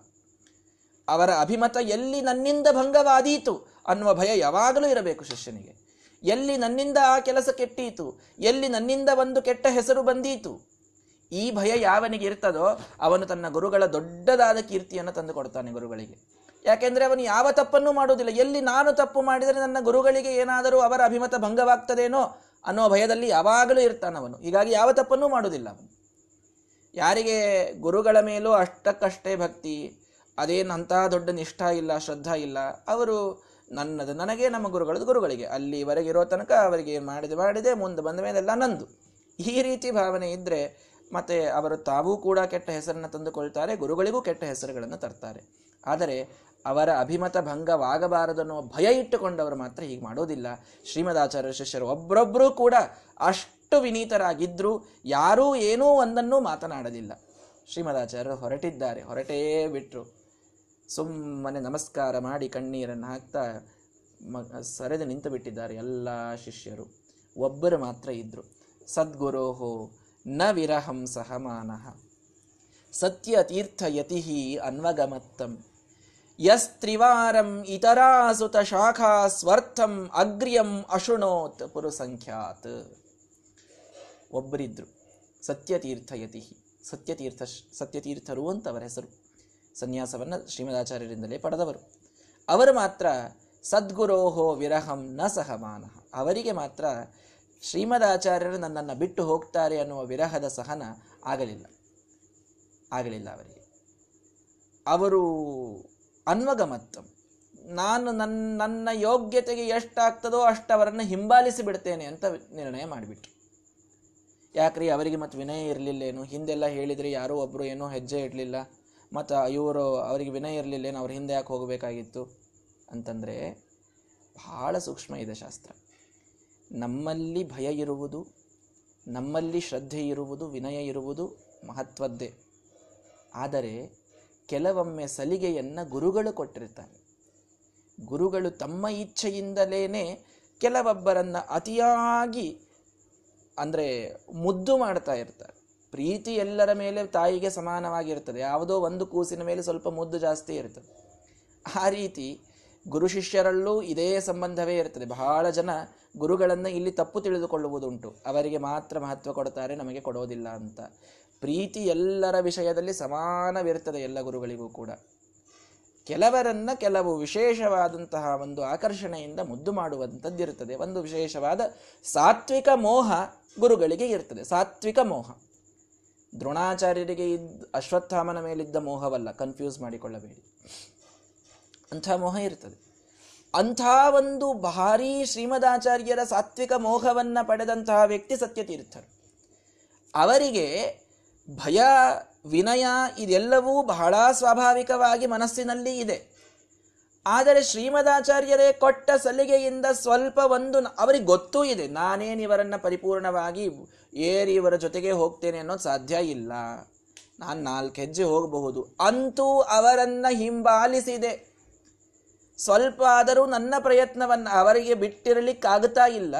ಅವರ ಅಭಿಮತ ಎಲ್ಲಿ ನನ್ನಿಂದ ಭಂಗವಾದೀತು ಅನ್ನುವ ಭಯ ಯಾವಾಗಲೂ ಇರಬೇಕು ಶಿಷ್ಯನಿಗೆ. ಎಲ್ಲಿ ನನ್ನಿಂದ ಆ ಕೆಲಸ ಕೆಟ್ಟೀತು, ಎಲ್ಲಿ ನನ್ನಿಂದ ಒಂದು ಕೆಟ್ಟ ಹೆಸರು ಬಂದೀತು, ಈ ಭಯ ಯಾವನಿಗೆ ಇರ್ತದೋ ಅವನು ತನ್ನ ಗುರುಗಳ ದೊಡ್ಡದಾದ ಕೀರ್ತಿಯನ್ನು ತಂದು ಕೊಡ್ತಾನೆ ಗುರುಗಳಿಗೆ. ಯಾಕೆಂದ್ರೆ ಅವನು ಯಾವ ತಪ್ಪನ್ನು ಮಾಡುವುದಿಲ್ಲ. ಎಲ್ಲಿ ನಾನು ತಪ್ಪು ಮಾಡಿದರೆ ನನ್ನ ಗುರುಗಳಿಗೆ ಏನಾದರೂ ಅವರ ಅಭಿಮತ ಭಂಗವಾಗ್ತದೇನೋ ಅನ್ನೋ ಭಯದಲ್ಲಿ ಯಾವಾಗಲೂ ಇರ್ತಾನವನು ಹೀಗಾಗಿ ಯಾವ ತಪ್ಪನ್ನೂ ಮಾಡುವುದಿಲ್ಲ ಅವನು. ಯಾರಿಗೆ ಗುರುಗಳ ಮೇಲೂ ಅಷ್ಟಕ್ಕಷ್ಟೇ ಭಕ್ತಿ, ಅದೇನಂತಹ ದೊಡ್ಡ ನಿಷ್ಠ ಇಲ್ಲ, ಶ್ರದ್ಧಾ ಇಲ್ಲ, ಅವರು ನನ್ನದು ನನಗೆ, ನಮ್ಮ ಗುರುಗಳದ್ದು ಗುರುಗಳಿಗೆ. ಅಲ್ಲಿವರೆಗೆ ಇರೋ ತನಕ ಅವರಿಗೆ ಮಾಡಿದೆ ಮಾಡಿದೆ, ಮುಂದೆ ಬಂದ ಮೇಲೆಲ್ಲ ನಂದು. ಈ ರೀತಿ ಭಾವನೆ ಇದ್ದರೆ ಮತ್ತೆ ಅವರು ತಾವೂ ಕೂಡ ಕೆಟ್ಟ ಹೆಸರನ್ನು ತಂದುಕೊಳ್ತಾರೆ, ಗುರುಗಳಿಗೂ ಕೆಟ್ಟ ಹೆಸರುಗಳನ್ನು ತರ್ತಾರೆ. ಆದರೆ ಅವರ ಅಭಿಮತ ಭಂಗವಾಗಬಾರದನ್ನೋ ಭಯ ಇಟ್ಟುಕೊಂಡವರು ಮಾತ್ರ ಹೀಗೆ ಮಾಡೋದಿಲ್ಲ. ಶ್ರೀಮದಾಚಾರ್ಯ ಶಿಷ್ಯರು ಒಬ್ಬರೊಬ್ಬರೂ ಕೂಡ ಅಷ್ಟು ವಿನೀತರಾಗಿದ್ದರೂ ಯಾರೂ ಏನೂ ಒಂದನ್ನು ಮಾತನಾಡಲಿಲ್ಲ. ಶ್ರೀಮದಾಚಾರ್ಯರು ಹೊರಟಿದ್ದಾರೆ. ಹೊರಟೇ ಬಿಟ್ಟರು ಸುಮ್ಮನೆ ನಮಸ್ಕಾರ ಮಾಡಿ ಕಣ್ಣೀರನ್ನು ಹಾಕ್ತಾ ಮ, ಸರೆದು ನಿಂತು ಬಿಟ್ಟಿದ್ದಾರೆ ಎಲ್ಲ ಶಿಷ್ಯರು. ಒಬ್ಬರು ಮಾತ್ರ ಇದ್ದರು ಸದ್ಗುರೋಹೋ ನ ವಿರಹಂ ಸಹಮಾನಃ ಯತಿಹಿ ಅನ್ವಗಮತ್ತಂ. ಯಸ್ತ್ರಿವಾರಂ ಇತರಾಸುತ ಶಾಖಾ ಸ್ವರ್ಥಂ ಅಗ್ರ್ಯಂ ಅಶುಣೋತ್ ಪುರುಸಂಖ್ಯಾತ್ ಒಬ್ಬರಿದ್ರು. ಸತ್ಯತೀರ್ಥಯತಿ ಸತ್ಯತೀರ್ಥ ಸತ್ಯತೀರ್ಥರು ಅಂತ ಅವರ ಹೆಸರು. ಸನ್ಯಾಸವನ್ನು ಶ್ರೀಮದಾಚಾರ್ಯರಿಂದಲೇ ಪಡೆದವರು. ಅವರು ಮಾತ್ರ ಸದ್ಗುರೋಹೋ ವಿರಹಂ ನ ಸಹಮಾನ. ಅವರಿಗೆ ಮಾತ್ರ ಶ್ರೀಮದಾಚಾರ್ಯರು ನನ್ನನ್ನು ಬಿಟ್ಟು ಹೋಗ್ತಾರೆ ಅನ್ನುವ ವಿರಹದ ಸಹನ ಆಗಲಿಲ್ಲ. ಆಗಲಿಲ್ಲ ಅವರಿಗೆ. ಅವರು ಅನ್ವಗಮತ್ತಂ ನಾನು ನನ್ನ ನನ್ನ ಯೋಗ್ಯತೆಗೆ ಎಷ್ಟಾಗ್ತದೋ ಅಷ್ಟು ಅವರನ್ನು ಹಿಂಬಾಲಿಸಿ ಬಿಡ್ತೇನೆ ಅಂತ ನಿರ್ಣಯ ಮಾಡಿಬಿಟ್ರು. ಯಾಕ್ರಿ, ಅವರಿಗೆ ಮತ್ತು ವಿನಯ ಇರಲಿಲ್ಲೇನು? ಹಿಂದೆಲ್ಲ ಹೇಳಿದರೆ ಯಾರೋ ಒಬ್ಬರು ಏನೋ ಹೆಜ್ಜೆ ಇಡಲಿಲ್ಲ. ಮತ್ತು ಇವರು ಅವರಿಗೆ ವಿನಯ ಇರಲಿಲ್ಲೇನು? ಅವ್ರ ಹಿಂದೆ ಯಾಕೆ ಹೋಗಬೇಕಾಗಿತ್ತು? ಅಂತಂದರೆ ಬಹಳ ಸೂಕ್ಷ್ಮ ಇದೆ ಶಾಸ್ತ್ರ. ನಮ್ಮಲ್ಲಿ ಭಯ ಇರುವುದು, ನಮ್ಮಲ್ಲಿ ಶ್ರದ್ಧೆ ಇರುವುದು, ವಿನಯ ಇರುವುದು ಮಹತ್ವದ್ದೇ. ಆದರೆ ಕೆಲವೊಮ್ಮೆ ಸಲಿಗೆಯನ್ನು ಗುರುಗಳು ಕೊಟ್ಟಿರ್ತಾರೆ. ಗುರುಗಳು ತಮ್ಮ ಇಚ್ಛೆಯಿಂದಲೇ ಕೆಲವೊಬ್ಬರನ್ನು ಅತಿಯಾಗಿ ಅಂದರೆ ಮುದ್ದು ಮಾಡ್ತಾ ಇರ್ತಾರೆ. ಪ್ರೀತಿ ಎಲ್ಲರ ಮೇಲೆ ತಾಯಿಗೆ ಸಮಾನವಾಗಿರ್ತದೆ. ಯಾವುದೋ ಒಂದು ಕೂಸಿನ ಮೇಲೆ ಸ್ವಲ್ಪ ಮುದ್ದು ಜಾಸ್ತಿ ಇರ್ತದೆ. ಆ ರೀತಿ ಗುರು ಶಿಷ್ಯರಲ್ಲೂ ಇದೇ ಸಂಬಂಧವೇ ಇರ್ತದೆ. ಬಹಳ ಜನ ಗುರುಗಳನ್ನು ಇಲ್ಲಿ ತಪ್ಪು ತಿಳಿದುಕೊಳ್ಳುವುದುಂಟು. ಅವರಿಗೆ ಮಾತ್ರ ಮಹತ್ವ ಕೊಡ್ತಾರೆ, ನಮಗೆ ಕೊಡೋದಿಲ್ಲ ಅಂತ. ಪ್ರೀತಿ ಎಲ್ಲರ ವಿಷಯದಲ್ಲಿ ಸಮಾನವಿರ್ತದೆ ಎಲ್ಲ ಗುರುಗಳಿಗೂ ಕೂಡ. ಕೆಲವರನ್ನ ಕೆಲವು ವಿಶೇಷವಾದಂತಹ ಒಂದು ಆಕರ್ಷಣೆಯಿಂದ ಮುದ್ದು ಮಾಡುವಂಥದ್ದಿರುತ್ತದೆ. ಒಂದು ವಿಶೇಷವಾದ ಸಾತ್ವಿಕ ಮೋಹ ಗುರುಗಳಿಗೆ ಇರ್ತದೆ. ಸಾತ್ವಿಕ ಮೋಹ. ದ್ರೋಣಾಚಾರ್ಯರಿಗೆ ಇದ್ದ ಅಶ್ವತ್ಥಾಮನ ಮೇಲಿದ್ದ ಮೋಹವಲ್ಲ ಕನ್ಫ್ಯೂಸ್ ಮಾಡಿಕೊಳ್ಳಬೇಡಿ. ಅಂಥ ಮೋಹ ಇರ್ತದೆ. ಅಂಥ ಒಂದು ಭಾರೀ ಶ್ರೀಮದಾಚಾರ್ಯರ ಸಾತ್ವಿಕ ಮೋಹವನ್ನು ಪಡೆದಂತಹ ವ್ಯಕ್ತಿ ಸತ್ಯತೀರ್ಥರು. ಅವರಿಗೆ ಭಯ, ವಿನಯ ಇದೆಲ್ಲವೂ ಬಹಳ ಸ್ವಾಭಾವಿಕವಾಗಿ ಮನಸ್ಸಿನಲ್ಲಿ ಇದೆ. ಆದರೆ ಶ್ರೀಮದಾಚಾರ್ಯರೇ ಕೊಟ್ಟ ಸಲಿಗೆಯಿಂದ ಸ್ವಲ್ಪ ಒಂದು ಅವರಿಗೆ ಗೊತ್ತೂ ಇದೆ. ನಾನೇನು ಇವರನ್ನು ಪರಿಪೂರ್ಣವಾಗಿ ಏರಿ ಇವರ ಜೊತೆಗೆ ಹೋಗ್ತೇನೆ ಅನ್ನೋದು ಸಾಧ್ಯ ಇಲ್ಲ. ನಾನು ನಾಲ್ಕು ಹೆಜ್ಜೆ ಹೋಗಬಹುದು. ಅಂತೂ ಅವರನ್ನು ಹಿಂಬಾಲಿಸಿದೆ. ಸ್ವಲ್ಪ ಆದರೂ ನನ್ನ ಪ್ರಯತ್ನವನ್ನು ಅವರಿಗೆ ಬಿಟ್ಟಿರಲಿಕ್ಕಾಗುತ್ತಾ ಇಲ್ಲ.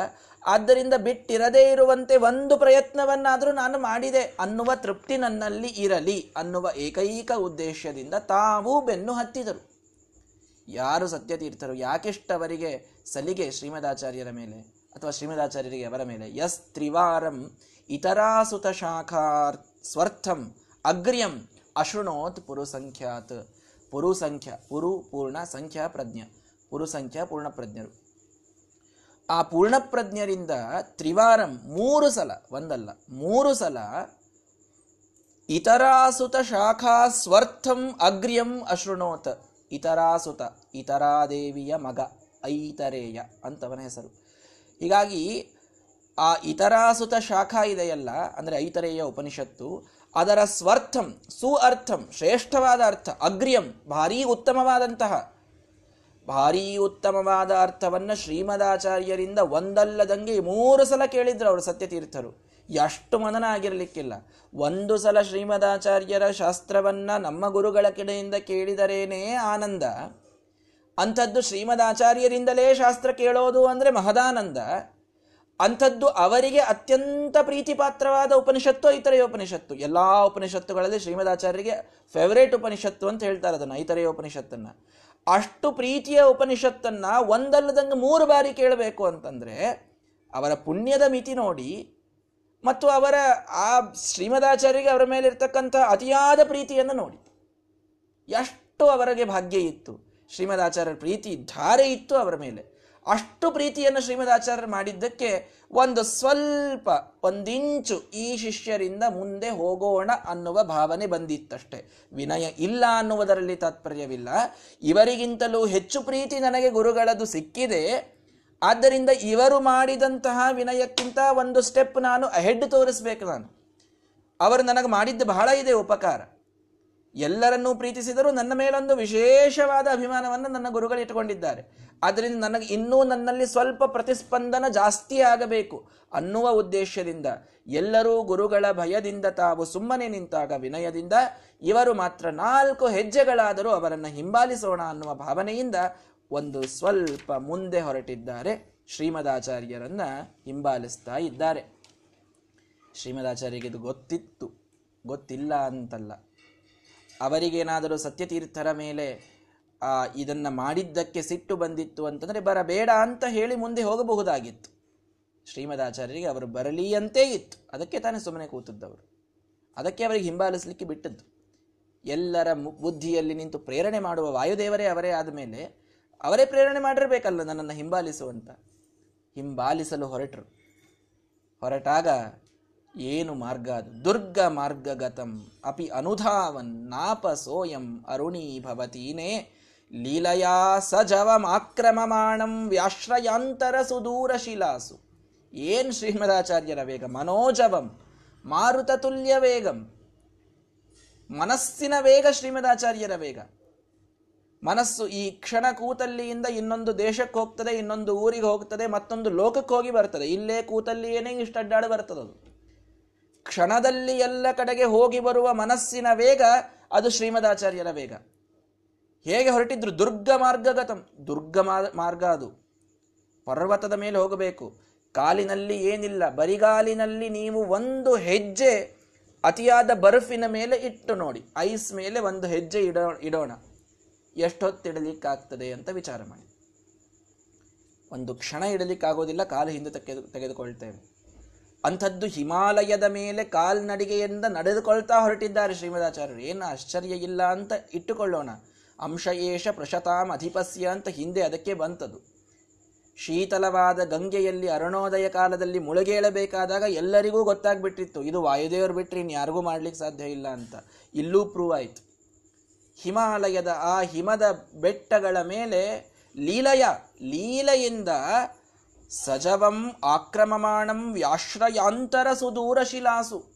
ಆದ್ದರಿಂದ ಬಿಟ್ಟಿರದೇ ಇರುವಂತೆ ಒಂದು ಪ್ರಯತ್ನವನ್ನಾದರೂ ನಾನು ಮಾಡಿದೆ. ಅನ್ನುವ ತೃಪ್ತಿ ನನ್ನಲ್ಲಿ ಇರಲಿ ಅನ್ನುವ ಏಕೈಕ ಉದ್ದೇಶದಿಂದ ತಾವೂ ಬೆನ್ನು ಹತ್ತಿದರು. ಯಾರು ಸತ್ಯತೀರ್ಥರು, ಯಾಕೆಷ್ಟವರಿಗೆ ಸಲಿಗೆ ಶ್ರೀಮದಾಚಾರ್ಯರ ಮೇಲೆ ಅಥವಾ ಶ್ರೀಮದಾಚಾರ್ಯರಿಗೆ ಅವರ ಮೇಲೆ? ಯಸ್ ತ್ರಿವಾರಂ ಇತರಾಸುತ ಶಾಖಾರ್ ಸ್ವರ್ಥಂ ಅಗ್ರ್ಯಂ ಅಶೃಣೋತ್ ಪುರುಸಂಖ್ಯಾತ್. ಪುರುಸಂಖ್ಯ ಪುರು ಪೂರ್ಣ ಸಂಖ್ಯಾ ಪ್ರಜ್ಞ ಪುರುಸಂಖ್ಯಾ ಪೂರ್ಣಪ್ರಜ್ಞರು ಆ ಪೂರ್ಣಪ್ರಜ್ಞರಿಂದ ತ್ರಿವಾರಂ ಮೂರು ಸಲ, ಒಂದಲ್ಲ, ಮೂರು ಸಲ ಇತರಾಸುತ ಶಾಖಾ ಸ್ವರ್ಥಂ ಅಗ್ರ್ಯಂ ಅಶೃಣೋತ. ಇತರಾಸುತ, ಇತರಾದೇವಿಯ ಮಗ, ಐತರೇಯ ಅಂತವನ ಹೆಸರು. ಹೀಗಾಗಿ ಆ ಇತರಾಸುತ ಶಾಖಾ ಇದೆಯಲ್ಲ, ಅಂದರೆ ಐತರೇಯ ಉಪನಿಷತ್ತು, ಅದರ ಸ್ವರ್ಥಂ ಸು ಅರ್ಥಂ ಶ್ರೇಷ್ಠವಾದ ಅರ್ಥ, ಅಗ್ರ್ಯಂ, ಭಾರೀ ಉತ್ತಮವಾದಂತಹ ಭಾರೀ ಉತ್ತಮವಾದ ಅರ್ಥವನ್ನು ಶ್ರೀಮದಾಚಾರ್ಯರಿಂದ ಒಂದಲ್ಲದಂಗೆ ಮೂರು ಸಲ ಕೇಳಿದ್ರು ಅವರು ಸತ್ಯತೀರ್ಥರು. ಎಷ್ಟು ಮನನ ಆಗಿರಲಿಕ್ಕಿಲ್ಲ ಒಂದು ಸಲ ಶ್ರೀಮದಾಚಾರ್ಯರ ಶಾಸ್ತ್ರವನ್ನ ನಮ್ಮ ಗುರುಗಳ ಕಡೆಯಿಂದ ಕೇಳಿದರೇನೇ ಆನಂದ. ಅಂಥದ್ದು ಶ್ರೀಮದಾಚಾರ್ಯರಿಂದಲೇ ಶಾಸ್ತ್ರ ಕೇಳೋದು ಅಂದರೆ ಮಹದಾನಂದ. ಅಂಥದ್ದು ಅವರಿಗೆ ಅತ್ಯಂತ ಪ್ರೀತಿಪಾತ್ರವಾದ ಉಪನಿಷತ್ತು ಇತರೆಯ ಉಪನಿಷತ್ತು. ಎಲ್ಲಾ ಉಪನಿಷತ್ತುಗಳಲ್ಲಿ ಶ್ರೀಮದಾಚಾರ್ಯರಿಗೆ ಫೇವರೇಟ್ ಉಪನಿಷತ್ತು ಅಂತ ಹೇಳ್ತಾರೆ ಅದನ್ನು ಐತರೆಯ ಉಪನಿಷತ್ತನ್ನ. ಅಷ್ಟು ಪ್ರೀತಿಯ ಉಪನಿಷತ್ತನ್ನು ಒಂದಲ್ಲದಂಗೆ ಮೂರು ಬಾರಿ ಕೇಳಬೇಕು ಅಂತಂದರೆ ಅವರ ಪುಣ್ಯದ ಮಿತಿ ನೋಡಿ ಮತ್ತು ಅವರ ಆ ಶ್ರೀಮದಾಚಾರ್ಯರಿಗೆ ಅವರ ಮೇಲೆ ಇರ್ತಕ್ಕಂಥ ಅತಿಯಾದ ಪ್ರೀತಿಯನ್ನು ನೋಡಿ. ಎಷ್ಟು ಅವರಿಗೆ ಭಾಗ್ಯ ಇತ್ತು, ಶ್ರೀಮದಾಚಾರ್ಯರ ಪ್ರೀತಿ ಧಾರೆ ಇತ್ತು ಅವರ ಮೇಲೆ. ಅಷ್ಟು ಪ್ರೀತಿಯನ್ನು ಶ್ರೀಮದಾಚಾರ್ಯರು ಮಾಡಿದ್ದಕ್ಕೆ ಒಂದು ಸ್ವಲ್ಪ ಒಂದಿಂಚು ಈ ಶಿಷ್ಯರಿಂದ ಮುಂದೆ ಹೋಗೋಣ ಅನ್ನುವ ಭಾವನೆ ಬಂದಿತ್ತಷ್ಟೆ. ವಿನಯ ಇಲ್ಲ ಅನ್ನುವುದರಲ್ಲಿ ತಾತ್ಪರ್ಯವಿಲ್ಲ. ಇವರಿಗಿಂತಲೂ ಹೆಚ್ಚು ಪ್ರೀತಿ ನನಗೆ ಗುರುಗಳದು ಸಿಕ್ಕಿದೆ. ಆದ್ದರಿಂದ ಇವರು ಮಾಡಿದಂತಹ ವಿನಯಕ್ಕಿಂತ ಒಂದು ಸ್ಟೆಪ್ ನಾನು ಅಹೆಡ್ ತೋರಿಸ್ಬೇಕು ನಾನು. ಅವರು ನನಗೆ ಮಾಡಿದ್ದು ಬಹಳ ಇದೆ ಉಪಕಾರ. ಎಲ್ಲರನ್ನೂ ಪ್ರೀತಿಸಿದರೂ ನನ್ನ ಮೇಲೊಂದು ವಿಶೇಷವಾದ ಅಭಿಮಾನವನ್ನು ನನ್ನ ಗುರುಗಳು ಇಟ್ಟುಕೊಂಡಿದ್ದಾರೆ. ಆದ್ದರಿಂದ ನನಗೆ ಇನ್ನೂ ನನ್ನಲ್ಲಿ ಸ್ವಲ್ಪ ಪ್ರತಿಸ್ಪಂದನ ಜಾಸ್ತಿ ಆಗಬೇಕು ಅನ್ನುವ ಉದ್ದೇಶದಿಂದ ಎಲ್ಲರೂ ಗುರುಗಳ ಭಯದಿಂದ ತಾವು ಸುಮ್ಮನೆ ನಿಂತಾಗ ವಿನಯದಿಂದ ಇವರು ಮಾತ್ರ ನಾಲ್ಕು ಹೆಜ್ಜೆಗಳಾದರೂ ಅವರನ್ನು ಹಿಂಬಾಲಿಸೋಣ ಅನ್ನುವ ಭಾವನೆಯಿಂದ ಒಂದು ಸ್ವಲ್ಪ ಮುಂದೆ ಹೊರಟಿದ್ದಾರೆ. ಶ್ರೀಮದಾಚಾರ್ಯರನ್ನ ಹಿಂಬಾಲಿಸ್ತಾ ಇದ್ದಾರೆ. ಶ್ರೀಮದಾಚಾರ್ಯರಿಗೆ ಇದು ಗೊತ್ತಿತ್ತು. ಗೊತ್ತಿಲ್ಲ ಅಂತಲ್ಲ. ಅವರಿಗೇನಾದರೂ ಸತ್ಯತೀರ್ಥರ ಮೇಲೆ ಇದನ್ನು ಮಾಡಿದ್ದಕ್ಕೆ ಸಿಟ್ಟು ಬಂದಿತ್ತು ಅಂತಂದರೆ ಬರಬೇಡ ಅಂತ ಹೇಳಿ ಮುಂದೆ ಹೋಗಬಹುದಾಗಿತ್ತು. ಶ್ರೀಮದಾಚಾರ್ಯರಿಗೆ ಅವರು ಬರಲಿ ಅಂತೇ ಇತ್ತು. ಅದಕ್ಕೆ ತಾನೇ ಸುಮ್ಮನೆ ಕೂತದ್ದವರು. ಅದಕ್ಕೆ ಅವರಿಗೆ ಹಿಂಬಾಲಿಸಲಿಕ್ಕೆ ಬಿಟ್ಟದ್ದು. ಎಲ್ಲರ ಬುದ್ಧಿಯಲ್ಲಿ ನಿಂತು ಪ್ರೇರಣೆ ಮಾಡುವ ವಾಯುದೇವರೇ ಅವರೇ ಆದ ಮೇಲೆ ಅವರೇ ಪ್ರೇರಣೆ ಮಾಡಿರಬೇಕಲ್ಲ ನನ್ನನ್ನು ಹಿಂಬಾಲಿಸುವಂತ. ಹಿಂಬಾಲಿಸಲು ಹೊರಟರು. ಹೊರಟಾಗ ಏನು ಮಾರ್ಗ ಅದು? ದುರ್ಗ ಮಾರ್ಗಗತಂ ಅಪಿ ಅನುಧಾವನ್ ನಾಪ ಸೋಯಂ ಅರುಣೀ ಭವತೀನೇ ಲೀಲಯಾ ಸಜವಮಾಕ್ರಮಮಾಣಂ ವ್ಯಾಶ್ರಯಾಂತರ ಸುದೂರ ಶಿಲಾಸು ಏನ್ ಶ್ರೀಮದಾಚಾರ್ಯರ ವೇಗ? ಮನೋಜವಂ ಮಾರುತ ತುಲ್ಯ ವೇಗಂ. ಮನಸ್ಸಿನ ವೇಗ ಶ್ರೀಮದಾಚಾರ್ಯರ ವೇಗ. ಮನಸ್ಸು ಈ ಕ್ಷಣ ಕೂತಲ್ಲಿಯಿಂದ ಇನ್ನೊಂದು ದೇಶಕ್ಕೆ ಹೋಗ್ತದೆ, ಇನ್ನೊಂದು ಊರಿಗೆ ಹೋಗ್ತದೆ, ಮತ್ತೊಂದು ಲೋಕಕ್ಕೆ ಹೋಗಿ ಬರ್ತದೆ. ಇಲ್ಲೇ ಕೂತಲ್ಲಿಯೇನೆ ಇಷ್ಟು ಅಡ್ಡಾಡು ಬರ್ತದದು. ಕ್ಷಣದಲ್ಲಿ ಎಲ್ಲ ಕಡೆಗೆ ಹೋಗಿ ಬರುವ ಮನಸ್ಸಿನ ವೇಗ ಅದು ಶ್ರೀಮದಾಚಾರ್ಯರ ವೇಗ. ಹೇಗೆ ಹೊರಟಿದ್ರು? ದುರ್ಗ ಮಾರ್ಗಗತಂ ದುರ್ಗ ಮಾರ್ಗ ಅದು. ಪರ್ವತದ ಮೇಲೆ ಹೋಗಬೇಕು. ಕಾಲಿನಲ್ಲಿ ಏನಿಲ್ಲ. ಬರಿಗಾಲಿನಲ್ಲಿ ನೀವು ಒಂದು ಹೆಜ್ಜೆ ಅತಿಯಾದ ಬರ್ಫಿನ ಮೇಲೆ ಇಟ್ಟು ನೋಡಿ. ಐಸ್ ಮೇಲೆ ಒಂದು ಹೆಜ್ಜೆ ಇಡೋ, ಇಡೋಣ. ಎಷ್ಟೊತ್ತಿಡಲಿಕ್ಕಾಗ್ತದೆ ಅಂತ ವಿಚಾರ ಮಾಡಿ. ಒಂದು ಕ್ಷಣ ಇಡಲಿಕ್ಕಾಗೋದಿಲ್ಲ. ಕಾಲು ಹಿಂದೆ ತೆಗೆದು, ತೆಗೆದುಕೊಳ್ತೇವೆ. ಅಂಥದ್ದು ಹಿಮಾಲಯದ ಮೇಲೆ ಕಾಲ್ನಡಿಗೆಯಿಂದ ನಡೆದುಕೊಳ್ತಾ ಹೊರಟಿದ್ದಾರೆ ಶ್ರೀಮದಾಚಾರ್ಯರು. ಏನು ಆಶ್ಚರ್ಯ ಇಲ್ಲ ಅಂತ ಇಟ್ಟುಕೊಳ್ಳೋಣ. ಅಂಶ ಏಷ ಪ್ರಶತಾಂ ಅಧಿಪಸ್ಯ ಅಂತ ಹಿಂದೆ ಅದಕ್ಕೆ ಬಂತದು. ಶೀತಲವಾದ ಗಂಗೆಯಲ್ಲಿ ಅರುಣೋದಯ ಕಾಲದಲ್ಲಿ ಮುಳುಗೇಳಬೇಕಾದಾಗ ಎಲ್ಲರಿಗೂ ಗೊತ್ತಾಗ್ಬಿಟ್ಟಿತ್ತು, ಇದು ವಾಯುದೇವರು ಬಿಟ್ಟರೆ ಇನ್ಯಾರಿಗೂ ಮಾಡ್ಲಿಕ್ಕೆ ಸಾಧ್ಯ ಇಲ್ಲ ಅಂತ. ಇಲ್ಲೂ ಪ್ರೂವ್ ಆಯ್ತು. ಹಿಮಾಲಯದ ಆ ಹಿಮದ ಬೆಟ್ಟಗಳ ಮೇಲೆ ಲೀಲಯ, ಲೀಲೆಯಿಂದ ಸಜವಂ ಆಕ್ರಮಮಾಣಂ ವ್ಯಾಶ್ರಯಾಂತರ ಸುದೂರ ಶಿಲಾಸು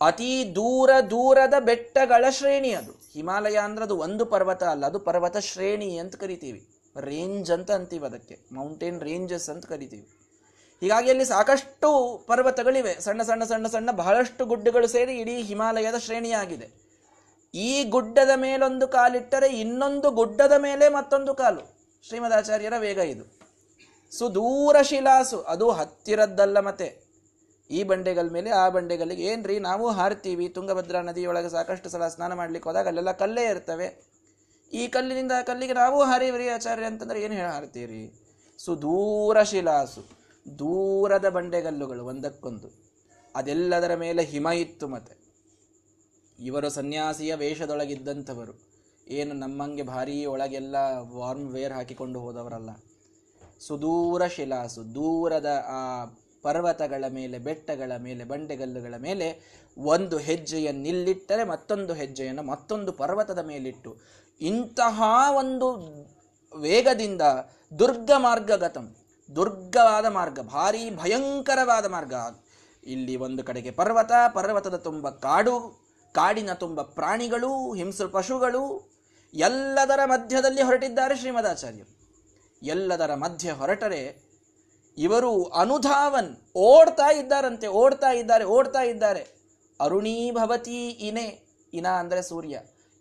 ಅತಿ ದೂರ ದೂರದ ಬೆಟ್ಟಗಳ ಶ್ರೇಣಿ ಅದು. ಹಿಮಾಲಯ ಅಂದ್ರೆ ಅದು ಒಂದು ಪರ್ವತ ಅಲ್ಲ, ಅದು ಪರ್ವತ ಶ್ರೇಣಿ ಅಂತ ಕರಿತೀವಿ. ರೇಂಜ್ ಅಂತ ಅಂತೀವಿ ಅದಕ್ಕೆ. ಮೌಂಟೇನ್ ರೇಂಜಸ್ ಅಂತ ಕರಿತೀವಿ. ಹೀಗಾಗಿ ಅಲ್ಲಿ ಸಾಕಷ್ಟು ಪರ್ವತಗಳಿವೆ. ಸಣ್ಣ ಸಣ್ಣ ಸಣ್ಣ ಸಣ್ಣ ಬಹಳಷ್ಟು ಗುಡ್ಡಗಳು ಸೇರಿ ಇಡೀ ಹಿಮಾಲಯದ ಶ್ರೇಣಿಯಾಗಿದೆ. ಈ ಗುಡ್ಡದ ಮೇಲೊಂದು ಕಾಲಿಟ್ಟರೆ ಇನ್ನೊಂದು ಗುಡ್ಡದ ಮೇಲೆ ಮತ್ತೊಂದು ಕಾಲು. ಶ್ರೀಮದಾಚಾರ್ಯರ ವೇಗ ಇದು. ಸುದೂರ ಶಿಲಾಸು. ಅದು ಹತ್ತಿರದ್ದಲ್ಲ ಮತ್ತೆ. ಈ ಬಂಡೆಗಳ ಮೇಲೆ ಆ ಬಂಡೆಗಳಿಗೆ ಏನ್ರಿ? ನಾವು ಹಾರ್ತೀವಿ. ತುಂಗಭದ್ರಾ ನದಿಯೊಳಗೆ ಸಾಕಷ್ಟು ಸಲ ಸ್ನಾನ ಮಾಡ್ಲಿಕ್ಕೆ ಹೋದಾಗ ಅಲ್ಲೆಲ್ಲ ಕಲ್ಲೇ ಇರ್ತವೆ. ಈ ಕಲ್ಲಿನಿಂದ ಕಲ್ಲಿಗೆ ನಾವು ಹಾರಿವ್ರಿ ಆಚಾರ್ಯ ಅಂತಂದ್ರೆ ಏನು ಹೇಳಿ ಹಾರ್ತೀರಿ? ಸುದೂರ ಶಿಲಾಸು. ದೂರದ ಬಂಡೆಗಲ್ಲುಗಳು ಒಂದಕ್ಕೊಂದು. ಅದೆಲ್ಲದರ ಮೇಲೆ ಹಿಮ ಇತ್ತು ಮತ್ತೆ. ಇವರು ಸನ್ಯಾಸಿಯ ವೇಷದೊಳಗಿದ್ದಂಥವರು. ಏನು ನಮ್ಮಂಗೆ ಭಾರೀ ಒಳಗೆಲ್ಲ ವಾರ್ಮ್ ವೇರ್ ಹಾಕಿಕೊಂಡು ಹೋದವರಲ್ಲ. ಸುದೂರ ಶಿಲಾಸು, ದೂರದ ಆ ಪರ್ವತಗಳ ಮೇಲೆ, ಬೆಟ್ಟಗಳ ಮೇಲೆ, ಬಂಡೆಗಲ್ಲುಗಳ ಮೇಲೆ ಒಂದು ಹೆಜ್ಜೆಯನ್ನಿಲ್ಲಿಟ್ಟರೆ ಮತ್ತೊಂದು ಹೆಜ್ಜೆಯನ್ನು ಮತ್ತೊಂದು ಪರ್ವತದ ಮೇಲಿಟ್ಟು. ಇಂತಹ ಒಂದು ವೇಗದಿಂದ ದುರ್ಗ ಮಾರ್ಗಗತಂ ದುರ್ಗವಾದ ಮಾರ್ಗ, ಭಾರಿ ಭಯಂಕರವಾದ ಮಾರ್ಗ. ಇಲ್ಲಿ ಒಂದು ಕಡೆಗೆ ಪರ್ವತ, ಪರ್ವತದ ತುಂಬ ಕಾಡು, ಕಾಡಿನ ತುಂಬ ಪ್ರಾಣಿಗಳು, ಹಿಂಸು ಪಶುಗಳು ಎಲ್ಲದರ ಮಧ್ಯದಲ್ಲಿ ಹೊರಟಿದ್ದಾರೆ ಶ್ರೀಮದಾಚಾರ್ಯರು ಎಲ್ಲದರ ಮಧ್ಯೆ ಹೊರಟರೆ ಇವರು ಅನುಧಾವನ್, ಓಡ್ತಾ ಇದ್ದಾರಂತೆ, ಓಡ್ತಾ ಇದ್ದಾರೆ ಓಡ್ತಾ ಇದ್ದಾರೆ. ಅರುಣೀಭವತಿ ಇನೆ, ಇನ ಅಂದರೆ ಸೂರ್ಯ.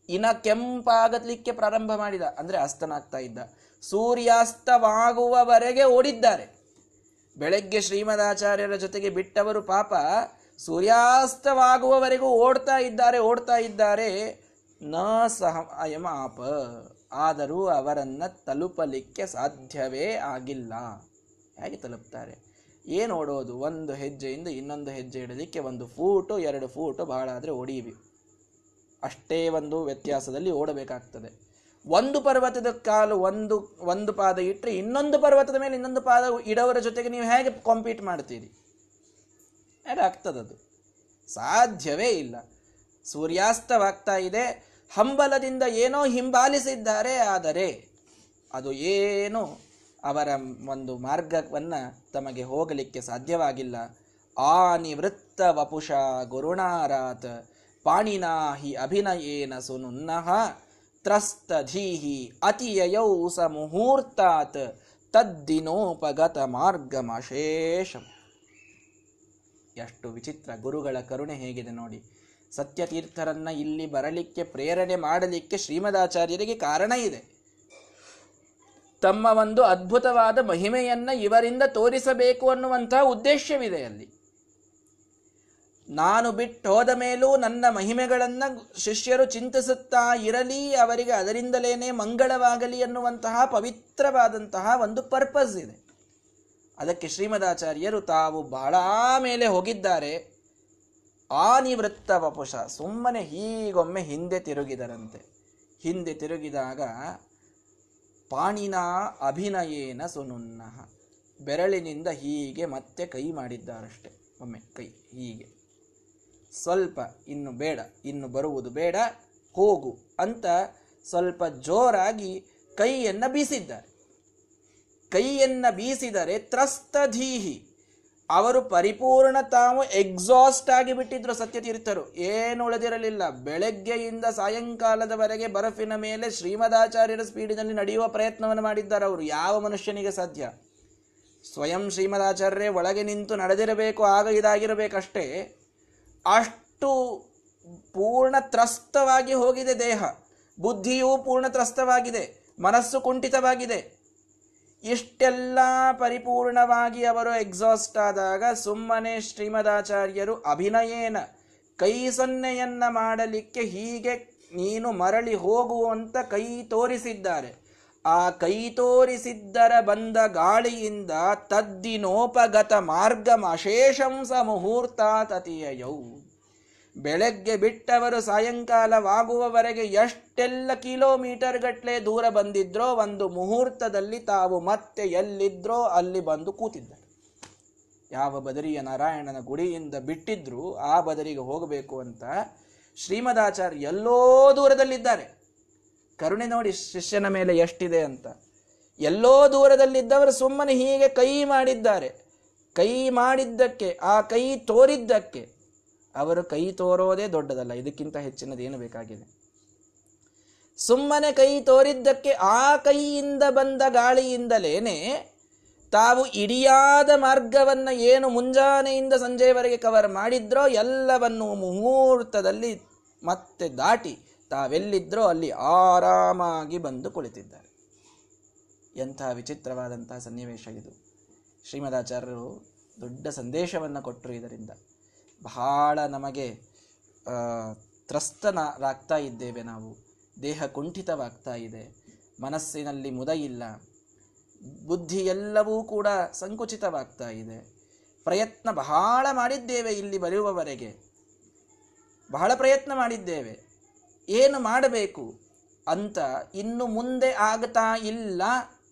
ಇನ ಕೆಂಪಾಗಲಿಕ್ಕೆ ಪ್ರಾರಂಭ ಮಾಡಿದ, ಅಂದರೆ ಅಸ್ತನಾಗ್ತಾ ಇದ್ದ. ಸೂರ್ಯಾಸ್ತವಾಗುವವರೆಗೆ ಓಡಿದ್ದಾರೆ. ಬೆಳಗ್ಗೆ ಶ್ರೀಮದಾಚಾರ್ಯರ ಜೊತೆಗೆ ಬಿಟ್ಟವರು ಪಾಪ, ಸೂರ್ಯಾಸ್ತವಾಗುವವರೆಗೂ ಓಡ್ತಾ ಇದ್ದಾರೆ ಓಡ್ತಾ ಇದ್ದಾರೆ. ನ ಸಹ ಆಪ. ಆದರೂ ಅವರನ್ನು ತಲುಪಲಿಕ್ಕೆ ಸಾಧ್ಯವೇ ಆಗಿಲ್ಲ. ಹೇಗೆ ತಲುಪ್ತಾರೆ? ಏನು ಓಡೋದು? ಒಂದು ಹೆಜ್ಜೆಯಿಂದ ಇನ್ನೊಂದು ಹೆಜ್ಜೆ ಇಡಲಿಕ್ಕೆ ಒಂದು ಫೂಟು, ಎರಡು ಫೂಟು ಬಹಳ ಆದರೆ ಒಡೀವಿ ಅಷ್ಟೇ ಒಂದು ವ್ಯತ್ಯಾಸದಲ್ಲಿ ಓಡಬೇಕಾಗ್ತದೆ. ಒಂದು ಪರ್ವತದ ಕಾಲು ಒಂದು ಒಂದು ಪಾದ ಇಟ್ಟರೆ ಇನ್ನೊಂದು ಪರ್ವತದ ಮೇಲೆ ಇನ್ನೊಂದು ಪಾದ ಇಡವರ ಜೊತೆಗೆ ನೀವು ಹೇಗೆ ಕಾಂಪೀಟ್ ಮಾಡ್ತೀರಿ? ಆಗ್ತದದು ಸಾಧ್ಯವೇ ಇಲ್ಲ. ಸೂರ್ಯಾಸ್ತವಾಗ್ತಾ ಇದೆ ಹಂಬಲದಿಂದ ಏನೋ ಹಿಂಬಾಲಿಸಿದ್ದಾರೆ, ಆದರೆ ಅದು ಏನು ಅವರ ಒಂದು ಮಾರ್ಗವನ್ನು ತಮಗೆ ಹೋಗಲಿಕ್ಕೆ ಸಾಧ್ಯವಾಗಿಲ್ಲ. ಆ ನಿವೃತ್ತ ವಪುಷ ಗುರುಣಾರಾತ್ ಪಾಣಿನಾ ಹಿ ಅಭಿನಯೇನ ಸುನುನ್ನಃ ತ್ರಸ್ತಧೀಹಿ ಅತಿಯಯೌ ಸ ಮುಹೂರ್ತಾತ್ ತದ್ದಿನೋಪಗತ ಮಾರ್ಗಮಶೇಷ. ಎಷ್ಟು ವಿಚಿತ್ರ ಗುರುಗಳ ಕರುಣೆ ಹೇಗಿದೆ ನೋಡಿ. ಸತ್ಯತೀರ್ಥರನ್ನ ಇಲ್ಲಿ ಬರಲಿಕ್ಕೆ, ಪ್ರೇರಣೆ ಮಾಡಲಿಕ್ಕೆ ಶ್ರೀಮದಾಚಾರ್ಯರಿಗೆ ಕಾರಣ ಇದೆ. ತಮ್ಮ ಒಂದು ಅದ್ಭುತವಾದ ಮಹಿಮೆಯನ್ನ ಇವರಿಂದ ತೋರಿಸಬೇಕು ಅನ್ನುವಂತಹ ಉದ್ದೇಶವಿದೆ ಅಲ್ಲಿ. ನಾನು ಬಿಟ್ಟು ಹೋದ ಮೇಲೂ ನನ್ನ ಮಹಿಮೆಗಳನ್ನು ಶಿಷ್ಯರು ಚಿಂತಿಸುತ್ತಾ ಇರಲಿ, ಅವರಿಗೆ ಅದರಿಂದಲೇನೆ ಮಂಗಳವಾಗಲಿ ಅನ್ನುವಂತಹ ಪವಿತ್ರವಾದಂತಹ ಒಂದು ಪರ್ಪಸ್ ಇದೆ. ಅದಕ್ಕೆ ಶ್ರೀಮದಾಚಾರ್ಯರು ತಾವು ಬಹಳ ಮೇಲೆ ಹೋಗಿದ್ದಾರೆ. ಆ ನಿವೃತ್ತ ವಪುಷ ಸುಮ್ಮನೆ ಹೀಗೊಮ್ಮೆ ಹಿಂದೆ ತಿರುಗಿದರಂತೆ. ಹಿಂದೆ ತಿರುಗಿದಾಗ ಪಾಣಿನ ಅಭಿನಯೇನ ಸುನುನ್ನ ಬೆರಳಿನಿಂದ ಹೀಗೆ ಮತ್ತೆ ಕೈ ಮಾಡಿದ್ದಾರಷ್ಟೆ. ಒಮ್ಮೆ ಕೈ ಹೀಗೆ. ಸ್ವಲ್ಪ ಇನ್ನು ಬೇಡ, ಇನ್ನು ಬರುವುದು ಬೇಡ, ಹೋಗು ಅಂತ ಸ್ವಲ್ಪ ಜೋರಾಗಿ ಕೈಯನ್ನು ಬೀಸಿದ್ದಾರೆ. ಕೈಯನ್ನು ಬೀಸಿದರೆ ತ್ರಸ್ತಧೀಹಿ. ಅವರು ಪರಿಪೂರ್ಣ ತಾವು ಎಕ್ಸಾಸ್ಟ್ ಆಗಿ ಬಿಟ್ಟಿದ್ರು ಸತ್ಯತೀರ್ಥರು. ಏನು ಉಳಿದಿರಲಿಲ್ಲ. ಬೆಳಗ್ಗೆಯಿಂದ ಸಾಯಂಕಾಲದವರೆಗೆ ಬರಫಿನ ಮೇಲೆ ಶ್ರೀಮದಾಚಾರ್ಯರ ಸ್ಪೀಡಿನಲ್ಲಿ ನಡೆಯುವ ಪ್ರಯತ್ನವನ್ನು ಮಾಡಿದ್ದಾರೆ ಅವರು. ಯಾವ ಮನುಷ್ಯನಿಗೆ ಸಾಧ್ಯ? ಸ್ವಯಂ ಶ್ರೀಮದಾಚಾರ್ಯರೇ ಒಳಗೆ ನಿಂತು ನಡೆದಿರಬೇಕು, ಆಗ ಇದಾಗಿರಬೇಕಷ್ಟೇ. ಅಷ್ಟು ಪೂರ್ಣ ತ್ರಸ್ತವಾಗಿ ಹೋಗಿದೆ ದೇಹ. ಬುದ್ಧಿಯೂ ಪೂರ್ಣ ತ್ರಸ್ತವಾಗಿದೆ. ಮನಸ್ಸು ಕುಂಠಿತವಾಗಿದೆ. ಇಷ್ಟೆಲ್ಲ ಪರಿಪೂರ್ಣವಾಗಿ ಅವರು ಎಕ್ಸಾಸ್ಟ್ ಆದಾಗ ಸುಮ್ಮನೆ ಶ್ರೀಮದಾಚಾರ್ಯರು ಅಭಿನಯೇನ, ಕೈ ಸೊನ್ನೆಯನ್ನ ಮಾಡಲಿಕ್ಕೆ ಹೀಗೆ ನೀನು ಮರಳಿ ಹೋಗುವಂತ ಕೈ ತೋರಿಸಿದ್ದಾರೆ. ಆ ಕೈ ತೋರಿಸಿದ್ದರ ಬಂದ ಗಾಳಿಯಿಂದ ತದ್ದಿನೋಪಗತ ಮಾರ್ಗಮ ಅಶೇಷಂಸ ಮುಹೂರ್ತಾತತಿಯಯೌ. ಬೆಳಗ್ಗೆ ಬಿಟ್ಟವರು ಸಾಯಂಕಾಲವಾಗುವವರೆಗೆ ಎಷ್ಟೆಲ್ಲ ಕಿಲೋಮೀಟರ್ ಗಟ್ಟಲೆ ದೂರ ಬಂದಿದ್ರೋ ಒಂದು ಮುಹೂರ್ತದಲ್ಲಿ ತಾವು ಮತ್ತೆ ಎಲ್ಲಿದ್ರೋ ಅಲ್ಲಿ ಬಂದು ಕೂತಿದ್ದಾರೆ. ಯಾವ ಬದರಿಯ ನಾರಾಯಣನ ಗುಡಿಯಿಂದ ಬಿಟ್ಟಿದ್ರು ಆ ಬದರಿಗೆ ಹೋಗಬೇಕು ಅಂತ ಶ್ರೀಮದಾಚಾರ್ಯ ಎಲ್ಲೋ ದೂರದಲ್ಲಿದ್ದಾರೆ. ಕರುಣೆ ನೋಡಿ ಶಿಷ್ಯನ ಮೇಲೆ ಎಷ್ಟಿದೆ ಅಂತ. ಎಲ್ಲೋ ದೂರದಲ್ಲಿದ್ದವರು ಸುಮ್ಮನೆ ಹೀಗೆ ಕೈ ಮಾಡಿದ್ದಾರೆ. ಕೈ ಮಾಡಿದ್ದಕ್ಕೆ, ಆ ಕೈ ತೋರಿದ್ದಕ್ಕೆ ಅವರು ಕೈ ತೋರೋದೇ ದೊಡ್ಡದಲ್ಲ, ಇದಕ್ಕಿಂತ ಹೆಚ್ಚಿನದೇನು ಬೇಕಾಗಿದೆ? ಸುಮ್ಮನೆ ಕೈ ತೋರಿದ್ದಕ್ಕೆ ಆ ಕೈಯಿಂದ ಬಂದ ಗಾಳಿಯಿಂದಲೇನೆ ತಾವು ಇಡಿಯಾದ ಮಾರ್ಗವನ್ನ ಏನು ಮುಂಜಾನೆಯಿಂದ ಸಂಜೆಯವರೆಗೆ ಕವರ್ ಮಾಡಿದ್ರೋ, ಎಲ್ಲವನ್ನು ಮುಹೂರ್ತದಲ್ಲಿ ಮತ್ತೆ ದಾಟಿ ತಾವೆಲ್ಲಿದ್ರೋ ಅಲ್ಲಿ ಆರಾಮಾಗಿ ಬಂದು ಕುಳಿತಿದ್ದಾರೆ. ಎಂಥ ವಿಚಿತ್ರವಾದಂತಹ ಸನ್ನಿವೇಶ ಇದು. ಶ್ರೀಮದಾಚಾರ್ಯರು ದೊಡ್ಡ ಸಂದೇಶವನ್ನು ಕೊಟ್ಟರು ಇದರಿಂದ. ಬಹಳ ನಮಗೆ ತ್ರಸ್ತನಾಗ್ತಾ ಇದ್ದೇವೆ ನಾವು. ದೇಹ ಕುಂಠಿತವಾಗ್ತಾ ಇದೆ. ಮನಸ್ಸಿನಲ್ಲಿ ಮುದ ಇಲ್ಲ ಬುದ್ಧಿ ಎಲ್ಲವೂ ಕೂಡ ಸಂಕುಚಿತವಾಗ್ತಾ ಇದೆ. ಪ್ರಯತ್ನ ಬಹಳ ಮಾಡಿದ್ದೇವೆ ಇಲ್ಲಿ ಬರುವವರೆಗೆ. ಬಹಳ ಪ್ರಯತ್ನ ಮಾಡಿದ್ದೇವೆ. ಏನು ಮಾಡಬೇಕು ಅಂತ ಇನ್ನು ಮುಂದೆ ಆಗ್ತಾ ಇಲ್ಲ.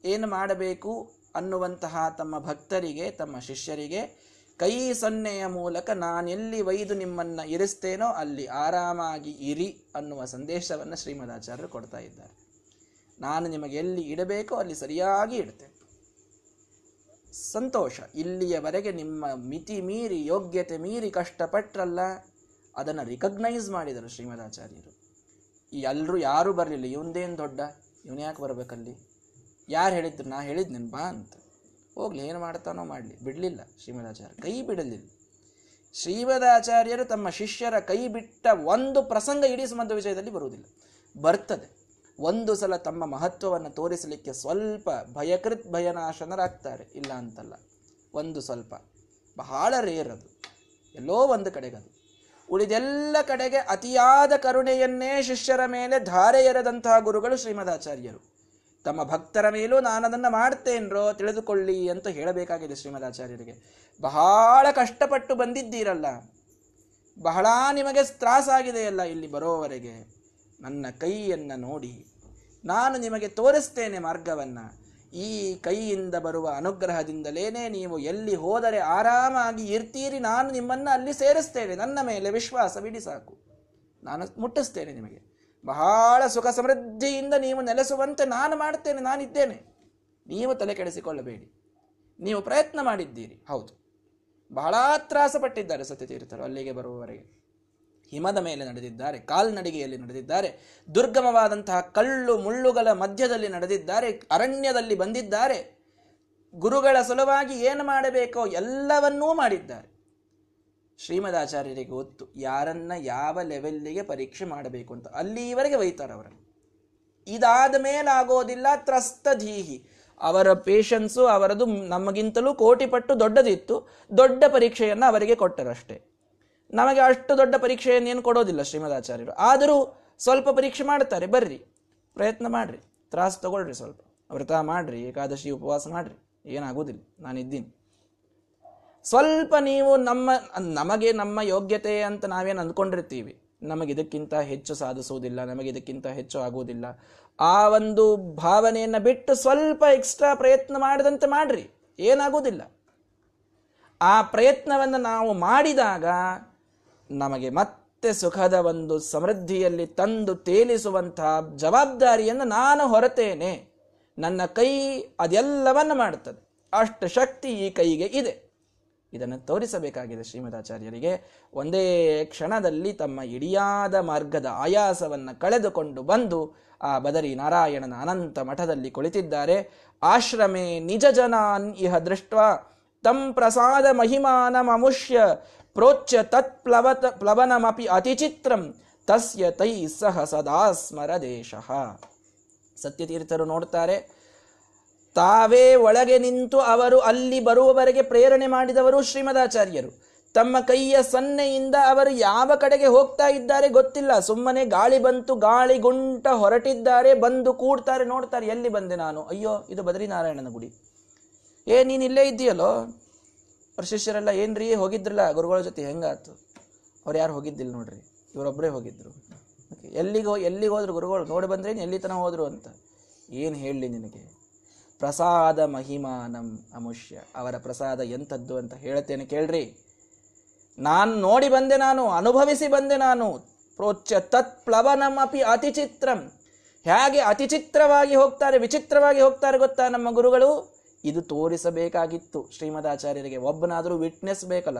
ಏನು ಮಾಡಬೇಕು ಅನ್ನುವಂತಹ ತಮ್ಮ ಭಕ್ತರಿಗೆ, ತಮ್ಮ ಶಿಷ್ಯರಿಗೆ ಕೈ ಸೊನ್ನೆಯ ಮೂಲಕ ನಾನೆಲ್ಲಿ ಒಯ್ದು ನಿಮ್ಮನ್ನು ಇರಿಸ್ತೇನೋ ಅಲ್ಲಿ ಆರಾಮಾಗಿ ಇರಿ ಅನ್ನುವ ಸಂದೇಶವನ್ನು ಶ್ರೀಮದಾಚಾರ್ಯರು ಕೊಡ್ತಾ ಇದ್ದಾರೆ. ನಾನು ನಿಮಗೆ ಎಲ್ಲಿ ಇಡಬೇಕೋ ಅಲ್ಲಿ ಸರಿಯಾಗಿ ಇಡ್ತೇನೆ. ಸಂತೋಷ. ಇಲ್ಲಿಯವರೆಗೆ ನಿಮ್ಮ ಮಿತಿ ಮೀರಿ, ಯೋಗ್ಯತೆ ಮೀರಿ ಕಷ್ಟಪಟ್ರಲ್ಲ, ಅದನ್ನು ರಿಕಗ್ನೈಸ್ ಮಾಡಿದರು ಶ್ರೀಮದಾಚಾರ್ಯರು. ಈ ಎಲ್ಲರೂ ಯಾರೂ ಬರಲಿಲ್ಲ. ಇವಂದೇನು ದೊಡ್ಡ? ಇವನು ಯಾಕೆ ಬರಬೇಕಲ್ಲಿ? ಯಾರು ಹೇಳಿದ್ರು? ನಾ ಹೇಳಿದ್ನೇನು ಬಾ ಅಂತ. ಹೋಗ್ಲಿ, ಏನು ಮಾಡ್ತಾನೋ ಮಾಡಲಿ. ಬಿಡಲಿಲ್ಲ ಶ್ರೀಮದಾಚಾರ್ಯ, ಕೈ ಬಿಡಲಿಲ್ಲ. ಶ್ರೀಮದಾಚಾರ್ಯರು ತಮ್ಮ ಶಿಷ್ಯರ ಕೈ ಬಿಟ್ಟ ಒಂದು ಪ್ರಸಂಗ ಇಡೀ ಸಂಬಂಧ ವಿಷಯದಲ್ಲಿ ಬರುವುದಿಲ್ಲ. ಬರ್ತದೆ. ಒಂದು ಸಲ ತಮ್ಮ ಮಹತ್ವವನ್ನು ತೋರಿಸಲಿಕ್ಕೆ ಸ್ವಲ್ಪ ಭಯಕೃತ್ ಭಯನಾಶನರಾಗ್ತಾರೆ. ಇಲ್ಲ ಅಂತಲ್ಲ, ಒಂದು ಸ್ವಲ್ಪ. ಬಹಳ ರೇರ್ ಅದು. ಎಲ್ಲೋ ಒಂದು ಕಡೆಗದು. ಉಳಿದೆಲ್ಲ ಕಡೆಗೆ ಅತಿಯಾದ ಕರುಣೆಯನ್ನೇ ಶಿಷ್ಯರ ಮೇಲೆ ಧಾರೆ ಎರೆದಂತಹ ಗುರುಗಳು ಶ್ರೀಮದಾಚಾರ್ಯರು. ತಮ್ಮ ಭಕ್ತರ ಮೇಲೂ ನಾನು ಅದನ್ನು ಮಾಡ್ತೇನ್ರೋ ತಿಳಿದುಕೊಳ್ಳಿ ಅಂತ ಹೇಳಬೇಕಾಗಿದೆ ಶ್ರೀಮದಾಚಾರ್ಯರಿಗೆ. ಬಹಳ ಕಷ್ಟಪಟ್ಟು ಬಂದಿದ್ದೀರಲ್ಲ. ಬಹಳ ನಿಮಗೆ ತ್ರಾಸಾಗಿದೆಯಲ್ಲ ಇಲ್ಲಿ ಬರೋವರೆಗೆ. ನನ್ನ ಕೈಯನ್ನು ನೋಡಿ ನಾನು ನಿಮಗೆ ತೋರಿಸ್ತೇನೆ ಮಾರ್ಗವನ್ನು. ಈ ಕೈಯಿಂದ ಬರುವ ಅನುಗ್ರಹದಿಂದಲೇನೆ ನೀವು ಎಲ್ಲಿ ಹೋದರೆ ಆರಾಮಾಗಿ ಇರ್ತೀರಿ ನಾನು ನಿಮ್ಮನ್ನು ಅಲ್ಲಿ ಸೇರಿಸ್ತೇನೆ. ನನ್ನ ಮೇಲೆ ವಿಶ್ವಾಸ ಬಿಡಿ ಸಾಕು. ನಾನು ಮುಟ್ಟಿಸ್ತೇನೆ ನಿಮಗೆ. ಬಹಳ ಸುಖ ಸಮೃದ್ಧಿಯಿಂದ ನೀವು ನೆಲೆಸುವಂತೆ ನಾನು ಮಾಡ್ತೇನೆ ನಾನಿದ್ದೇನೆ. ನೀವು ತಲೆ ಕೆಡಿಸಿಕೊಳ್ಳಬೇಡಿ. ನೀವು ಪ್ರಯತ್ನ ಮಾಡಿದ್ದೀರಿ. ಹೌದು. ಬಹಳ ತ್ರಾಸಪಟ್ಟಿದ್ದಾರೆ ಸತ್ಯತೀರ್ಥರು ಅಲ್ಲಿಗೆ ಬರುವವರೆಗೆ. ಹಿಮದ ಮೇಲೆ ನಡೆದಿದ್ದಾರೆ, ಕಾಲ್ನಡಿಗೆಯಲ್ಲಿ ನಡೆದಿದ್ದಾರೆ, ದುರ್ಗಮವಾದಂತಹ ಕಳ್ಳು ಮುಳ್ಳುಗಳ ಮಧ್ಯದಲ್ಲಿ ನಡೆದಿದ್ದಾರೆ, ಅರಣ್ಯದಲ್ಲಿ ಬಂದಿದ್ದಾರೆ. ಗುರುಗಳ ಸಲುವಾಗಿ ಏನು ಮಾಡಬೇಕೋ ಎಲ್ಲವನ್ನೂ ಮಾಡಿದ್ದಾರೆ. ಶ್ರೀಮದಾಚಾರ್ಯರಿಗೆ ಗೊತ್ತು. ಯಾರನ್ನ ಯಾವ ಲೆವೆಲ್ಲಿಗೆ ಪರೀಕ್ಷೆ ಮಾಡಬೇಕು ಅಂತ. ಅಲ್ಲಿವರೆಗೆ ಒಯ್ತಾರೆ ಅವರನ್ನು. ಇದಾದ ಮೇಲಾಗೋದಿಲ್ಲ, ತ್ರಸ್ತಧೀಹಿ. ಅವರ ಪೇಷನ್ಸು, ಅವರದು ನಮಗಿಂತಲೂ ಕೋಟಿ ಪಟ್ಟು ದೊಡ್ಡದಿತ್ತು. ದೊಡ್ಡ ಪರೀಕ್ಷೆಯನ್ನು ಅವರಿಗೆ ಕೊಟ್ಟರಷ್ಟೇ. ನಮಗೆ ಅಷ್ಟು ದೊಡ್ಡ ಪರೀಕ್ಷೆಯನ್ನೇನು ಕೊಡೋದಿಲ್ಲ ಶ್ರೀಮದಾಚಾರ್ಯರು. ಆದರೂ ಸ್ವಲ್ಪ ಪರೀಕ್ಷೆ ಮಾಡ್ತಾರೆ. ಬರ್ರಿ, ಪ್ರಯತ್ನ ಮಾಡ್ರಿ. ತ್ರಾಸು ತಗೊಳ್ರಿ ಸ್ವಲ್ಪ. ವ್ರತ ಮಾಡ್ರಿ, ಏಕಾದಶಿ ಉಪವಾಸ ಮಾಡ್ರಿ. ಏನಾಗೋದಿಲ್ಲ. ನಾನಿದ್ದೀನಿ. ಸ್ವಲ್ಪ ನೀವು ನಮ್ಮ, ನಮಗೆ ನಮ್ಮ ಯೋಗ್ಯತೆ ಅಂತ ನಾವೇನು ಅಂದ್ಕೊಂಡಿರ್ತೀವಿ. ನಮಗೆ ಇದಕ್ಕಿಂತ ಹೆಚ್ಚು ಸಾಧಿಸುವುದಿಲ್ಲ, ನಮಗೆ ಇದಕ್ಕಿಂತ ಹೆಚ್ಚು ಆಗುವುದಿಲ್ಲ. ಆ ಒಂದು ಭಾವನೆಯನ್ನು ಬಿಟ್ಟು ಸ್ವಲ್ಪ ಎಕ್ಸ್ಟ್ರಾ ಪ್ರಯತ್ನ ಮಾಡಿದಂತೆ ಮಾಡ್ರಿ. ಏನಾಗುವುದಿಲ್ಲ. ಆ ಪ್ರಯತ್ನವನ್ನು ನಾವು ಮಾಡಿದಾಗ ನಮಗೆ ಮತ್ತೆ ಸುಖದ ಒಂದು ಸಮೃದ್ಧಿಯಲ್ಲಿ ತಂದು ತೇಲಿಸುವಂತಹ ಜವಾಬ್ದಾರಿಯನ್ನು ನಾನು ಹೊರತೇನೆ. ನನ್ನ ಕೈ ಅದೆಲ್ಲವನ್ನು ಮಾಡುತ್ತದೆ. ಅಷ್ಟು ಶಕ್ತಿ ಈ ಕೈಗೆ ಇದೆ. ಇದನ್ನು ತೋರಿಸಬೇಕಾಗಿದೆ ಶ್ರೀಮದಾಚಾರ್ಯರಿಗೆ. ಒಂದೇ ಕ್ಷಣದಲ್ಲಿ ತಮ್ಮ ಇಡಿಯಾದ ಮಾರ್ಗದ ಆಯಾಸವನ್ನು ಕಳೆದುಕೊಂಡು ಬಂದು ಆ ಬದರಿ ನಾರಾಯಣನ ಅನಂತ ಮಠದಲ್ಲಿ ಕುಳಿತಿದ್ದಾರೆ. ಆಶ್ರಮೆ ನಿಜ ಜನಾನ್ ಇಹ ದೃಷ್ಟ ತಂ ಪ್ರಸಾದ ಮಹಿಮಾನಮುಷ್ಯ ಪ್ರೋಚ್ಯ ತತ್ ಪ್ಲವತ ಪ್ಲವನಮಿ ಅತಿಚಿತ್ರಂ ತಸ್ಯ ತೈ ಸಹ ಸದಾ ಸ್ಮರ ದೇಶ ಸತ್ಯತೀರ್ಥರು ನೋಡ್ತಾರೆ. ತಾವೇ ಒಳಗೆ ನಿಂತು ಅವರು ಅಲ್ಲಿ ಬರುವವರೆಗೆ ಪ್ರೇರಣೆ ಮಾಡಿದವರು ಶ್ರೀಮದಾಚಾರ್ಯರು. ತಮ್ಮ ಕೈಯ ಸನ್ನೆಯಿಂದ ಅವರು ಯಾವ ಕಡೆಗೆ ಹೋಗ್ತಾ ಇದ್ದಾರೆ ಗೊತ್ತಿಲ್ಲ. ಸುಮ್ಮನೆ ಗಾಳಿ ಬಂತು, ಗಾಳಿ ಗುಂಟ ಹೊರಟಿದ್ದಾರೆ, ಬಂದು ಕೂಡ್ತಾರೆ, ನೋಡ್ತಾರೆ, ಎಲ್ಲಿ ಬಂದೆ ನಾನು? ಅಯ್ಯೋ, ಇದು ಬದ್ರಿನಾರಾಯಣನ ಗುಡಿ. ಏ, ನೀನು ಇಲ್ಲೇ ಇದ್ದೀಯಲ್ಲೋ? ಅವ್ರ ಶಿಷ್ಯರೆಲ್ಲ, ಏನ್ರಿ? ಹೋಗಿದ್ರಲ್ಲ, ಗುರುಗಳ ಜೊತೆ ಹೆಂಗಾತು ಅವ್ರು ಯಾರು ಹೋಗಿದ್ದಿಲ್ಲ ನೋಡ್ರಿ. ಇವರೊಬ್ಬರೇ ಹೋಗಿದ್ರು. ಎಲ್ಲಿಗೆ ಎಲ್ಲಿಗೆ ಹೋದ್ರು ಗುರುಗಳು, ನೋಡಿ ಬಂದ್ರೆ ಎಲ್ಲಿ ತನಕ ಹೋದ್ರು ಅಂತ. ಏನು ಹೇಳಲಿ ನಿನಗೆ? ಪ್ರಸಾದ ಮಹಿಮಾನಂ ಅಮುಷ್ಯ. ಅವರ ಪ್ರಸಾದ ಎಂಥದ್ದು ಅಂತ ಹೇಳ್ತೇನೆ ಕೇಳ್ರಿ. ನಾನು ನೋಡಿ ಬಂದೆ ನಾನು, ಅನುಭವಿಸಿ ಬಂದೆ ನಾನು. ಪ್ರೋಚ್ಯ ತತ್ ಪ್ಲವನಂ ಅಪಿ ಅತಿಚಿತ್ರಂ. ಹೇಗೆ ಅತಿಚಿತ್ರವಾಗಿ ಹೋಗ್ತಾರೆ, ವಿಚಿತ್ರವಾಗಿ ಹೋಗ್ತಾರೆ ಗೊತ್ತಾ ನಮ್ಮ ಗುರುಗಳು? ಇದು ತೋರಿಸಬೇಕಾಗಿತ್ತು ಶ್ರೀಮದಾಚಾರ್ಯರಿಗೆ ಒಬ್ಬನಾದರೂ ವಿಟ್ನೆಸ್ ಬೇಕಲ್ಲ.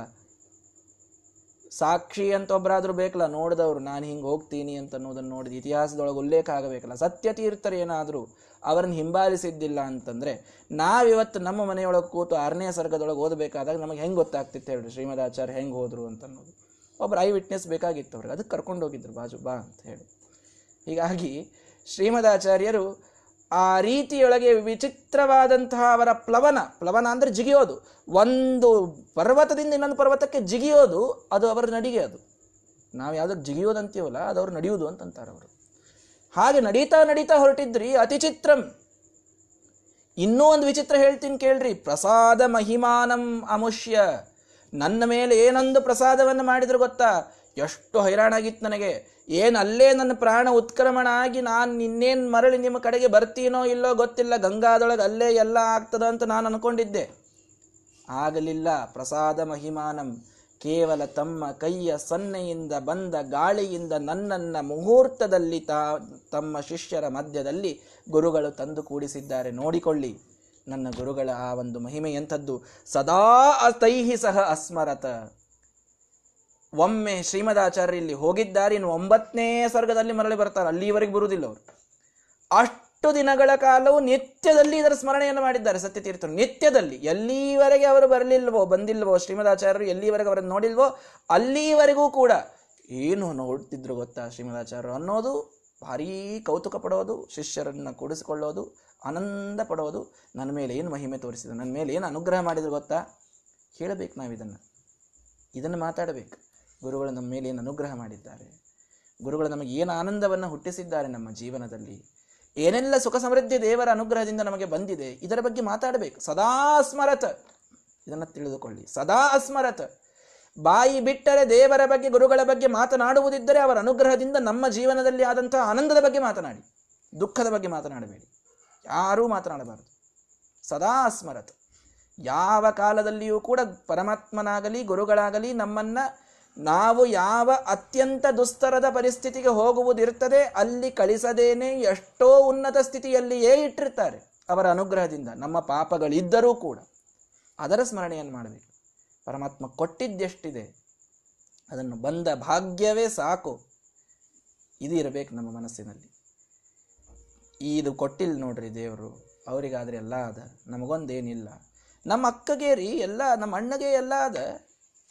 ಸಾಕ್ಷಿ ಅಂತ ಒಬ್ಬರಾದ್ರೂ ಬೇಕಲ್ಲ, ನೋಡಿದವರು, ನಾನು ಹಿಂಗೆ ಹೋಗ್ತೀನಿ ಅಂತ ಅನ್ನೋದನ್ನು ನೋಡಿದ ಇತಿಹಾಸದೊಳಗೆ ಉಲ್ಲೇಖ ಆಗಬೇಕಲ್ಲ. ಸತ್ಯತೀರ್ಥರು ಏನಾದರೂ ಅವರನ್ನು ಹಿಂಬಾಲಿಸಿದ್ದಿಲ್ಲ ಅಂತಂದರೆ, ನಾವಿವತ್ತು ನಮ್ಮ ಮನೆಯೊಳಗೆ ಕೂತು ಆರನೇ ಸರ್ಗದೊಳಗೆ ಓದಬೇಕಾದಾಗ ನಮಗೆ ಹೆಂಗೆ ಗೊತ್ತಾಗ್ತಿತ್ತು ಹೇಳ್ರಿ? ಶ್ರೀಮದಾಚಾರ್ಯ ಹೆಂಗೆ ಹೋದರು ಅಂತ ಅನ್ನೋದು ಒಬ್ಬರು ಐ ವಿಟ್ನೆಸ್ ಬೇಕಾಗಿತ್ತು ಅವ್ರಿಗೆ. ಅದಕ್ಕೆ ಕರ್ಕೊಂಡು ಹೋಗಿದ್ರು, ಬಾಜು, ಬಾ ಅಂತ ಹೇಳಿ. ಹೀಗಾಗಿ ಶ್ರೀಮದಾಚಾರ್ಯರು ಆ ರೀತಿಯೊಳಗೆ ವಿಚಿತ್ರವಾದಂತಹ ಅವರ ಪ್ಲವನ ಪ್ಲವನ ಅಂದರೆ ಜಿಗಿಯೋದು. ಒಂದು ಪರ್ವತದಿಂದ ಇನ್ನೊಂದು ಪರ್ವತಕ್ಕೆ ಜಿಗಿಯೋದು, ಅದು ಅವರ ನಡಿಗೆ ಅದು. ನಾವು ಯಾವುದಕ್ಕೆ ಜಿಗಿಯೋದು ಅಂತೀವಲ್ಲ ಅದು ಅವ್ರು ನಡೆಯುವುದು ಅಂತಂತಾರೆ ಅವರು. ಹಾಗೆ ನಡೀತಾ ನಡೀತಾ ಹೊರಟಿದ್ರಿ ಅತಿಚಿತ್ರಂ ಇನ್ನೂ ಒಂದು ವಿಚಿತ್ರ ಹೇಳ್ತೀನಿ ಕೇಳ್ರಿ, ಪ್ರಸಾದ ಮಹಿಮಾನಂ ಅಮುಷ್ಯ. ನನ್ನ ಮೇಲೆ ಏನೊಂದು ಪ್ರಸಾದವನ್ನು ಮಾಡಿದ್ರು ಗೊತ್ತಾ? ಎಷ್ಟು ಹೈರಾಣಾಗಿತ್ತು ನನಗೆ. ಏನು ಅಲ್ಲೇ ನನ್ನ ಪ್ರಾಣ ಉತ್ಕ್ರಮಣ ಆಗಿ ನಾನು ಇನ್ನೇನು ಮರಳಿ ನಿಮ್ಮ ಕಡೆಗೆ ಬರ್ತೀನೋ ಇಲ್ಲೋ ಗೊತ್ತಿಲ್ಲ, ಗಂಗಾದೊಳಗೆ ಅಲ್ಲೇ ಎಲ್ಲ ಆಗ್ತದ ಅಂತ ನಾನು ಅನ್ಕೊಂಡಿದ್ದೆ. ಆಗಲಿಲ್ಲ, ಪ್ರಸಾದ ಮಹಿಮಾನಂ. ಕೇವಲ ತಮ್ಮ ಕೈಯ ಸನ್ನೆಯಿಂದ ಬಂದ ಗಾಳಿಯಿಂದ ನನ್ನನ್ನ ಮುಹೂರ್ತದಲ್ಲಿ ತಾ, ತಮ್ಮ ಶಿಷ್ಯರ ಮಧ್ಯದಲ್ಲಿ ಗುರುಗಳು ತಂದು ಕೂಡಿಸಿದ್ದಾರೆ. ನೋಡಿಕೊಳ್ಳಿ, ನನ್ನ ಗುರುಗಳ ಆ ಒಂದು ಮಹಿಮೆ ಎಂಥದ್ದು. ಸದಾ ತೈಹಿ ಸಹ ಅಸ್ಮರತ. ಒಮ್ಮೆ ಶ್ರೀಮದಾಚಾರ್ಯ ಇಲ್ಲಿ ಹೋಗಿದ್ದಾರೆ, ಇನ್ನು ಒಂಬತ್ತನೇ ಸ್ವರ್ಗದಲ್ಲಿ ಮರಳಿ ಬರ್ತಾರೆ, ಅಲ್ಲಿವರೆಗೆ ಬರುವುದಿಲ್ಲ ಅವರು. ಅಷ್ಟು ದಿನಗಳ ಕಾಲವು ನಿತ್ಯದಲ್ಲಿ ಇದರ ಸ್ಮರಣೆಯನ್ನು ಮಾಡಿದ್ದಾರೆ ಸತ್ಯತೀರ್ಥರು. ನಿತ್ಯದಲ್ಲಿ ಎಲ್ಲಿವರೆಗೆ ಅವರು ಬರಲಿಲ್ವೋ, ಬಂದಿಲ್ವೋ, ಶ್ರೀಮದಾಚಾರ್ಯರು ಎಲ್ಲಿವರೆಗೆ ಅವರನ್ನು ನೋಡಿಲ್ವೋ, ಅಲ್ಲಿವರೆಗೂ ಕೂಡ ಏನು ನೋಡ್ತಿದ್ರು ಗೊತ್ತಾ ಶ್ರೀಮದಾಚಾರ್ಯರು ಅನ್ನೋದು? ಭಾರೀ ಕೌತುಕ ಪಡೋದು, ಶಿಷ್ಯರನ್ನು ಕೂಡಿಸಿಕೊಳ್ಳೋದು, ಆನಂದ ಪಡೋದು, ನನ್ನ ಮೇಲೆ ಏನು ಮಹಿಮೆ ತೋರಿಸಿದ, ನನ್ನ ಮೇಲೆ ಏನು ಅನುಗ್ರಹ ಮಾಡಿದ್ರು ಗೊತ್ತಾ? ಹೇಳಬೇಕು ನಾವು ಇದನ್ನು ಇದನ್ನು ಮಾತಾಡಬೇಕು. ಗುರುಗಳು ನಮ್ಮ ಮೇಲೆ ಏನು ಅನುಗ್ರಹ ಮಾಡಿದ್ದಾರೆ? ಗುರುಗಳು ನಮಗೆ ಏನು ಆನಂದವನ್ನು ಹುಟ್ಟಿಸಿದ್ದಾರೆ ನಮ್ಮ ಜೀವನದಲ್ಲಿ? ಏನೆಲ್ಲ ಸುಖ ಸಮೃದ್ಧಿ ದೇವರ ಅನುಗ್ರಹದಿಂದ ನಮಗೆ ಬಂದಿದೆ? ಇದರ ಬಗ್ಗೆ ಮಾತಾಡಬೇಕು. ಸದಾ ಸ್ಮರತ ಇದನ್ನು ತಿಳಿದುಕೊಳ್ಳಿ. ಸದಾ ಅಸ್ಮರತ. ಬಾಯಿ ಬಿಟ್ಟರೆ ದೇವರ ಬಗ್ಗೆ, ಗುರುಗಳ ಬಗ್ಗೆ ಮಾತನಾಡುವುದಿದ್ದರೆ ಅವರ ಅನುಗ್ರಹದಿಂದ ನಮ್ಮ ಜೀವನದಲ್ಲಿ ಆದಂತಹ ಆನಂದದ ಬಗ್ಗೆ ಮಾತನಾಡಿ. ದುಃಖದ ಬಗ್ಗೆ ಮಾತನಾಡಬೇಡಿ. ಯಾರೂ ಮಾತನಾಡಬಾರದು. ಸದಾ ಸ್ಮರತ್ ಯಾವ ಕಾಲದಲ್ಲಿಯೂ ಕೂಡ ಪರಮಾತ್ಮನಾಗಲಿ, ಗುರುಗಳಾಗಲಿ ನಮ್ಮನ್ನ ನಾವು ಯಾವ ಅತ್ಯಂತ ದುಸ್ತರದ ಪರಿಸ್ಥಿತಿಗೆ ಹೋಗುವುದಿರ್ತದೆ ಅಲ್ಲಿ ಕಳಿಸದೇನೆ ಎಷ್ಟೋ ಉನ್ನತ ಸ್ಥಿತಿಯಲ್ಲಿಯೇ ಇಟ್ಟಿರ್ತಾರೆ ಅವರ ಅನುಗ್ರಹದಿಂದ. ನಮ್ಮ ಪಾಪಗಳಿದ್ದರೂ ಕೂಡ. ಅದರ ಸ್ಮರಣೆಯನ್ನು ಮಾಡಬೇಕು. ಪರಮಾತ್ಮ ಕೊಟ್ಟಿದ್ದೆಷ್ಟಿದೆ, ಅದನ್ನು ಬಂದ ಭಾಗ್ಯವೇ ಸಾಕು. ಇದು ಇರಬೇಕು ನಮ್ಮ ಮನಸ್ಸಿನಲ್ಲಿ. ಇದು ಕೊಟ್ಟಿಲ್ಲ ನೋಡ್ರಿ ದೇವರು, ಅವರಿಗಾದ್ರೆ ಎಲ್ಲ ಅದ, ನಮಗೊಂದೇನಿಲ್ಲ. ನಮ್ಮ ಅಕ್ಕಗೆ ಎಲ್ಲ, ನಮ್ಮ ಅಣ್ಣಗೆ ಎಲ್ಲ ಅದ,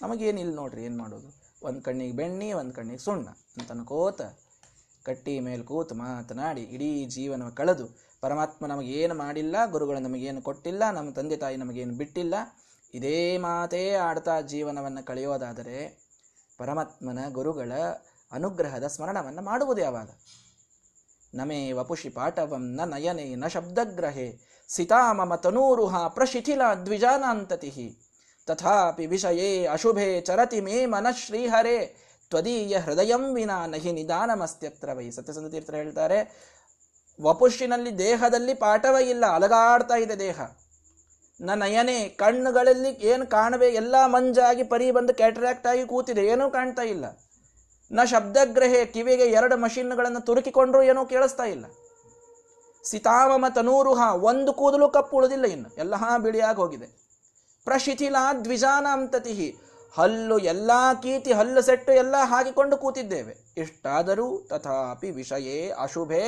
ನಮಗೇನಿಲ್ಲ ನೋಡ್ರಿ, ಏನು ಮಾಡೋದು? ಒಂದು ಕಣ್ಣಿಗೆ ಬೆಣ್ಣಿ, ಒಂದು ಕಣ್ಣಿಗೆ ಸುಣ್ಣ ಅಂತನ್ಕೋತ ಕಟ್ಟಿ ಮೇಲೆ ಕೂತು ಮಾತನಾಡಿ, ಇಡೀ ಜೀವನ ಕಳೆದು ಪರಮಾತ್ಮ ನಮಗೇನು ಮಾಡಿಲ್ಲ, ಗುರುಗಳು ನಮಗೇನು ಕೊಟ್ಟಿಲ್ಲ, ನಮ್ಮ ತಂದೆ ತಾಯಿ ನಮಗೇನು ಬಿಟ್ಟಿಲ್ಲ, ಇದೇ ಮಾತೇ ಆಡ್ತಾ ಜೀವನವನ್ನು ಕಳೆಯೋದಾದರೆ ಪರಮಾತ್ಮನ ಗುರುಗಳ ಅನುಗ್ರಹದ ಸ್ಮರಣವನ್ನು ಮಾಡುವುದು ಯಾವಾಗ ನಮೇ ವಪುಷಿ ಪಾಠವಂ ನ ನಯನೆ ನ ಶಬ್ದಗ್ರಹೆ ಸಿತಾ ಮಮ ತನೂರುಹ ಪ್ರಶಿಥಿಲ ದ್ವಿಜಾನಾಂತತಿ ತಥಾಪಿ ವಿಷಯೇ ಅಶುಭೇ ಚರತಿ ಮೇ ಮನಃ ಶ್ರೀಹರೇ ತ್ವದೀಯ ಹೃದಯಂ ವಿನಾ ನಹಿ ನಿಧಾನಮಸ್ತ್ಯತ್ರ ವೈ ಸತ್ಯಸಂಧ ತೀರ್ಥರು ಹೇಳ್ತಾರೆ. ವಪುಷಿನಲ್ಲಿ ದೇಹದಲ್ಲಿ ಪಾಠವೇ ಇಲ್ಲ, ಅಲಗಾಡ್ತಾ ಇದೆ ದೇಹ. ನ ನಯನೆ, ಕಣ್ಣುಗಳಲ್ಲಿ ಏನು ಕಾಣವೆ, ಎಲ್ಲ ಮಂಜಾಗಿ ಪರಿ ಬಂದು ಕ್ಯಾಟ್ರಾಕ್ಟ್ ಆಗಿ ಕೂತಿದೆ, ಏನೂ ಕಾಣ್ತಾ ಇಲ್ಲ. ನ ಶಬ್ದಗ್ರಹೆ, ಕಿವಿಗೆ ಎರಡು ಮಷಿನ್ಗಳನ್ನು ತುರುಕಿಕೊಂಡ್ರೂ ಏನೂ ಕೇಳಿಸ್ತಾ ಇಲ್ಲ. ಸಿತಾಮಮ ತನೂರುಹ, ಒಂದು ಕೂದಲು ಕಪ್ಪು ಉಳಿದಿಲ್ಲ ಇನ್ನು. ಎಲ್ಲ ಬಿಳಿಯಾಗಿ ಹೋಗಿದೆ. ಪ್ರಶಿಥಿಲ ದ್ವಿಜಾನಾಂತತಿ ಹಲ್ಲು ಎಲ್ಲ ಕೀತಿ ಹಲ್ಲು ಸೆಟ್ಟು ಎಲ್ಲ ಹಾಕಿಕೊಂಡು ಕೂತಿದ್ದೇವೆ. ಇಷ್ಟಾದರೂ ತಥಾಪಿ ವಿಷಯೇ ಅಶುಭೆ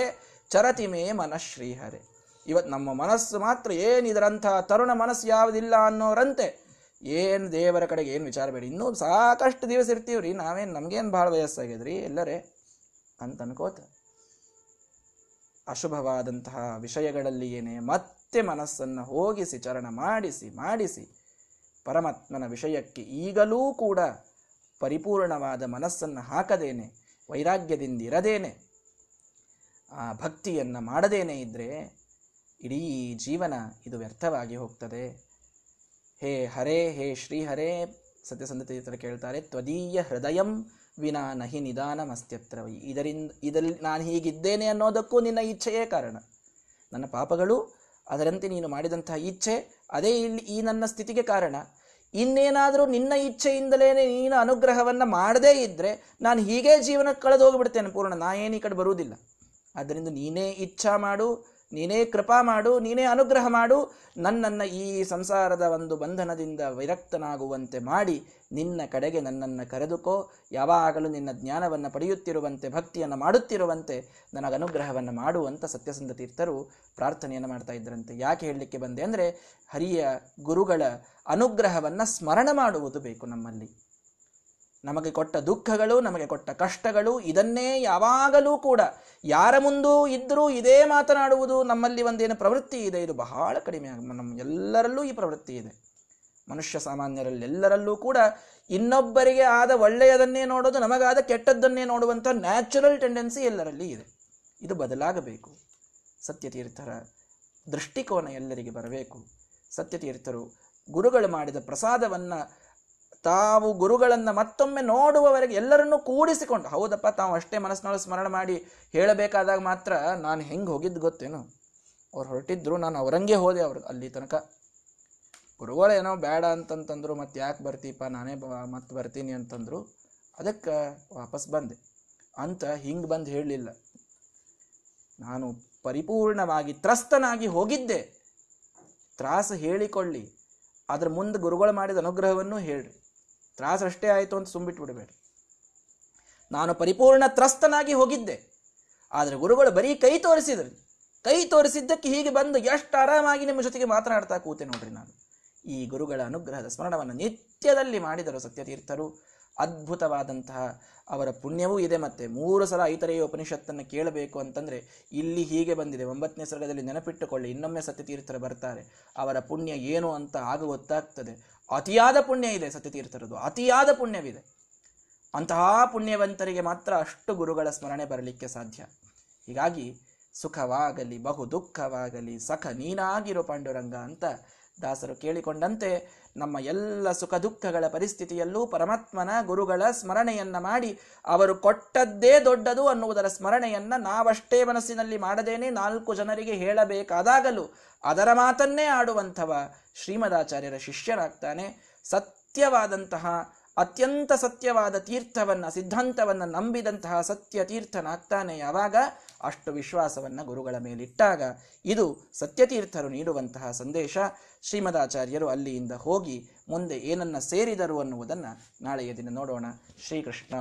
ಚರತಿಮೇ ಮನಶ್ರೀಹರೆ. ಇವತ್ತು ನಮ್ಮ ಮನಸ್ಸು ಮಾತ್ರ ಏನು ಇದರಂಥ ತರುಣ ಮನಸ್ಸು ಯಾವುದಿಲ್ಲ ಅನ್ನೋರಂತೆ. ಏನು ದೇವರ ಕಡೆಗೆ ಏನು ವಿಚಾರ ಬೇಡಿ. ಇನ್ನೂ ಸಾಕಷ್ಟು ದಿವಸ ಇರ್ತೀವ್ರಿ ನಾವೇನು, ನಮಗೇನು ಭಾಳ ವಯಸ್ಸಾಗಿದ್ರಿ? ಎಲ್ಲರೇ ಅಂತ ಅನ್ಕೋತ ಅಶುಭವಾದಂತಹ ವಿಷಯಗಳಲ್ಲಿ ಏನೇ ಮತ್ತೆ ಮನಸ್ಸನ್ನು ಹೋಗಿಸಿ, ಚರಣ ಮಾಡಿಸಿ ಮಾಡಿಸಿ ಪರಮಾತ್ಮನ ವಿಷಯಕ್ಕೆ ಈಗಲೂ ಕೂಡ ಪರಿಪೂರ್ಣವಾದ ಮನಸ್ಸನ್ನು ಹಾಕದೇನೆ ವೈರಾಗ್ಯದಿಂದ ಇರದೇನೆ ಆ ಭಕ್ತಿಯನ್ನು ಮಾಡದೇನೆ ಇದ್ದರೆ ಇಡೀ ಜೀವನ ಇದು ವ್ಯರ್ಥವಾಗಿ ಹೋಗ್ತದೆ. ಹೇ ಹರೇ, ಹೇ ಶ್ರೀಹರೇ ಸತ್ಯಸಂಧತೆ ಕೇಳ್ತಾರೆ, ತ್ವದೀಯ ಹೃದಯಂ ವಿನಾ ನಹಿ ನಿಧಾನಮಸ್ತ್ಯತ್ರ. ಇದರಿಂದ, ಇದರಲ್ಲಿ ನಾನು ಹೀಗಿದ್ದೇನೆ ಅನ್ನೋದಕ್ಕೂ ನಿನ್ನ ಇಚ್ಛೆಯೇ ಕಾರಣ. ನನ್ನ ಪಾಪಗಳು ಅದರಂತೆ ನೀನು ಮಾಡಿದಂತಹ ಇಚ್ಛೆ ಅದೇ ಇಲ್ಲಿ ಈ ನನ್ನ ಸ್ಥಿತಿಗೆ ಕಾರಣ. ಇನ್ನೇನಾದರೂ ನಿನ್ನ ಇಚ್ಛೆಯಿಂದಲೇ ನೀನು ಅನುಗ್ರಹವನ್ನು ಮಾಡದೇ ಇದ್ದರೆ ನಾನು ಹೀಗೆ ಜೀವನಕ್ಕೆ ಕಳೆದು ಹೋಗಿಬಿಡ್ತೇನೆ ಪೂರ್ಣ. ನಾ ಏನು ಈ ಕಡೆ ಬರುವುದಿಲ್ಲ. ಆದ್ದರಿಂದ ನೀನೇ ಇಚ್ಛಾ ಮಾಡು. ನೀನೇ ಕೃಪಾ ಮಾಡು, ನೀನೇ ಅನುಗ್ರಹ ಮಾಡು, ನನ್ನನ್ನು ಈ ಸಂಸಾರದ ಒಂದು ಬಂಧನದಿಂದ ವಿರಕ್ತನಾಗುವಂತೆ ಮಾಡಿ, ನಿನ್ನ ಕಡೆಗೆ ನನ್ನನ್ನು ಕರೆದುಕೋ, ಯಾವಾಗಲೂ ನಿನ್ನ ಜ್ಞಾನವನ್ನು ಪಡೆಯುತ್ತಿರುವಂತೆ, ಭಕ್ತಿಯನ್ನು ಮಾಡುತ್ತಿರುವಂತೆ ನನಗೆ ಅನುಗ್ರಹವನ್ನು ಮಾಡುವಂತ ಸತ್ಯಸಂಧ ತೀರ್ಥರು ಪ್ರಾರ್ಥನೆಯನ್ನು ಮಾಡ್ತಾ ಇದ್ದರಂತೆ ಯಾಕೆ ಹೇಳಲಿಕ್ಕೆ ಬಂದೆ ಅಂದರೆ, ಹರಿಯ ಗುರುಗಳ ಅನುಗ್ರಹವನ್ನು ಸ್ಮರಣ ಮಾಡುವುದು ಬೇಕು ನಮ್ಮಲ್ಲಿ. ನಮಗೆ ಕೊಟ್ಟ ದುಃಖಗಳು, ನಮಗೆ ಕೊಟ್ಟ ಕಷ್ಟಗಳು, ಇದನ್ನೇ ಯಾವಾಗಲೂ ಕೂಡ ಯಾರ ಮುಂದೂ ಇದ್ದರೂ ಇದೇ ಮಾತನಾಡುವುದು ನಮ್ಮಲ್ಲಿ ಒಂದೇನು ಪ್ರವೃತ್ತಿ ಇದೆ. ಇದು ಬಹಳ ಕಡಿಮೆ ನಮ್ಮ ಎಲ್ಲರಲ್ಲೂ ಈ ಪ್ರವೃತ್ತಿ ಇದೆ. ಮನುಷ್ಯ ಸಾಮಾನ್ಯರಲ್ಲಿ ಎಲ್ಲರಲ್ಲೂ ಕೂಡ ಇನ್ನೊಬ್ಬರಿಗೆ ಆದ ಒಳ್ಳೆಯದನ್ನೇ ನೋಡೋದು, ನಮಗಾದ ಕೆಟ್ಟದ್ದನ್ನೇ ನೋಡುವಂಥ ನ್ಯಾಚುರಲ್ ಟೆಂಡೆನ್ಸಿ ಎಲ್ಲರಲ್ಲಿ ಇದೆ. ಇದು ಬದಲಾಗಬೇಕು. ಸತ್ಯತೀರ್ಥರ ದೃಷ್ಟಿಕೋನ ಎಲ್ಲರಿಗೆ ಬರಬೇಕು. ಸತ್ಯತೀರ್ಥರು ಗುರುಗಳು ಮಾಡಿದ ಪ್ರಸಾದವನ್ನು ತಾವು ಗುರುಗಳನ್ನು ಮತ್ತೊಮ್ಮೆ ನೋಡುವವರೆಗೆ ಎಲ್ಲರನ್ನೂ ಕೂಡಿಸಿಕೊಂಡು, ಹೌದಪ್ಪ, ತಾವು ಅಷ್ಟೇ ಮನಸ್ಸಿನೊಳಗೆ ಸ್ಮರಣೆ ಮಾಡಿ ಹೇಳಬೇಕಾದಾಗ ಮಾತ್ರ ನಾನು ಹೆಂಗೆ ಹೋಗಿದ್ದು ಗೊತ್ತೇನು? ಅವ್ರು ಹೊರಟಿದ್ರು, ನಾನು ಅವರಂಗೆ ಹೋದೆ ಅವರು ಅಲ್ಲಿ ತನಕ. ಗುರುಗಳು ಏನೋ ಬೇಡ ಅಂತಂತಂದ್ರು, ಮತ್ತೆ ಯಾಕೆ ಬರ್ತೀಪ್ಪ ನಾನೇ ಮತ್ತೆ ಬರ್ತೀನಿ ಅಂತಂದ್ರು, ಅದಕ್ಕೆ ವಾಪಸ್ ಬಂದೆ. ಅಂತ ಹಿಂಗೆ ಬಂದು ಹೇಳಲಿಲ್ಲ. ನಾನು ಪರಿಪೂರ್ಣವಾಗಿ ತ್ರಸ್ತನಾಗಿ ಹೋಗಿದ್ದೆ. ತ್ರಾಸ ಹೇಳಿಕೊಳ್ಳಿ, ಅದ್ರ ಮುಂದೆ ಗುರುಗಳು ಮಾಡಿದ ಅನುಗ್ರಹವನ್ನು ಹೇಳ್ರಿ. ತ್ರಾಸ ಅಷ್ಟೇ ಆಯಿತು ಅಂತ ಸುಂಬಿಟ್ಟು ಬಿಡಬೇಡಿ ನಾನು ಪರಿಪೂರ್ಣ ತ್ರಸ್ತನಾಗಿ ಹೋಗಿದ್ದೆ. ಆದರೆ ಗುರುಗಳು ಬರೀ ಕೈ ತೋರಿಸಿದ್ರು. ಕೈ ತೋರಿಸಿದ್ದಕ್ಕೆ ಹೀಗೆ ಬಂದು ಎಷ್ಟು ಆರಾಮಾಗಿ ನಿಮ್ಮ ಜೊತೆಗೆ ಮಾತನಾಡ್ತಾ ಕೂತೆ ನೋಡ್ರಿ ನಾನು. ಈ ಗುರುಗಳ ಅನುಗ್ರಹದ ಸ್ಮರಣವನ್ನು ನಿತ್ಯದಲ್ಲಿ ಮಾಡಿದರು ಸತ್ಯತೀರ್ಥರು. ಅದ್ಭುತವಾದಂತಹ ಅವರ ಪುಣ್ಯವೂ ಇದೆ ಮತ್ತೆ ಮೂರು ಸಲ ಐತರೆಯ ಉಪನಿಷತ್ತನ್ನು ಕೇಳಬೇಕು ಅಂತಂದರೆ ಇಲ್ಲಿ ಹೀಗೆ ಬಂದಿದೆ. ಒಂಬತ್ತನೇ ಸರ್ಗದಲ್ಲಿ ನೆನಪಿಟ್ಟುಕೊಳ್ಳಿ, ಇನ್ನೊಮ್ಮೆ ಸತ್ಯತೀರ್ಥರು ಬರ್ತಾರೆ. ಅವರ ಪುಣ್ಯ ಏನು ಅಂತ ಆಗ ಗೊತ್ತಾಗ್ತದೆ. ಅತಿಯಾದ ಪುಣ್ಯ ಇದೆ ಸತ್ಯತೀರ್ಥರದು ಅತಿಯಾದ ಪುಣ್ಯವಿದೆ. ಅಂತಹ ಪುಣ್ಯವಂತರಿಗೆ ಮಾತ್ರ ಅಷ್ಟು ಗುರುಗಳ ಸ್ಮರಣೆ ಬರಲಿಕ್ಕೆ ಸಾಧ್ಯ. ಹೀಗಾಗಿ ಸುಖವಾಗಲಿ ಬಹು ದುಃಖವಾಗಲಿ ಸಖ ನೀನಾಗಿರೋ ಪಾಂಡುರಂಗ ಅಂತ ದಾಸರು ಕೇಳಿಕೊಂಡಂತೆ, ನಮ್ಮ ಎಲ್ಲ ಸುಖ ದುಃಖಗಳ ಪರಿಸ್ಥಿತಿಯಲ್ಲೂ ಪರಮಾತ್ಮನ ಗುರುಗಳ ಸ್ಮರಣೆಯನ್ನ ಮಾಡಿ, ಅವರು ಕೊಟ್ಟದ್ದೇ ದೊಡ್ಡದು ಅನ್ನುವುದರ ಸ್ಮರಣೆಯನ್ನ ನಾವಷ್ಟೇ ಮನಸ್ಸಿನಲ್ಲಿ ಮಾಡದೇನೆ ನಾಲ್ಕು ಜನರಿಗೆ ಹೇಳಬೇಕಾದಾಗಲೂ ಅದರ ಮಾತನ್ನೇ ಆಡುವಂಥವ ಶ್ರೀಮದಾಚಾರ್ಯರ ಶಿಷ್ಯರಾಗ್ತಾನೆ ಸತ್ಯವಾದಂತಹ, ಅತ್ಯಂತ ಸತ್ಯವಾದ ತೀರ್ಥವನ್ನ, ಸಿದ್ಧಾಂತವನ್ನ ನಂಬಿದಂತಹ ಸತ್ಯ ತೀರ್ಥನಾಗ್ತಾನೆ ಯಾವಾಗ? ಅಷ್ಟು ವಿಶ್ವಾಸವನ್ನು ಗುರುಗಳ ಮೇಲಿಟ್ಟಾಗ ಇದು ಸತ್ಯತೀರ್ಥರು ನೀಡುವಂತಹ ಸಂದೇಶ. ಶ್ರೀಮದಾಚಾರ್ಯರು ಅಲ್ಲಿಯಿಂದ ಹೋಗಿ ಮುಂದೆ ಏನನ್ನ ಸೇರಿದರು ಅನ್ನುವುದನ್ನು ನಾಳೆಯ ದಿನ ನೋಡೋಣ. ಶ್ರೀಕೃಷ್ಣ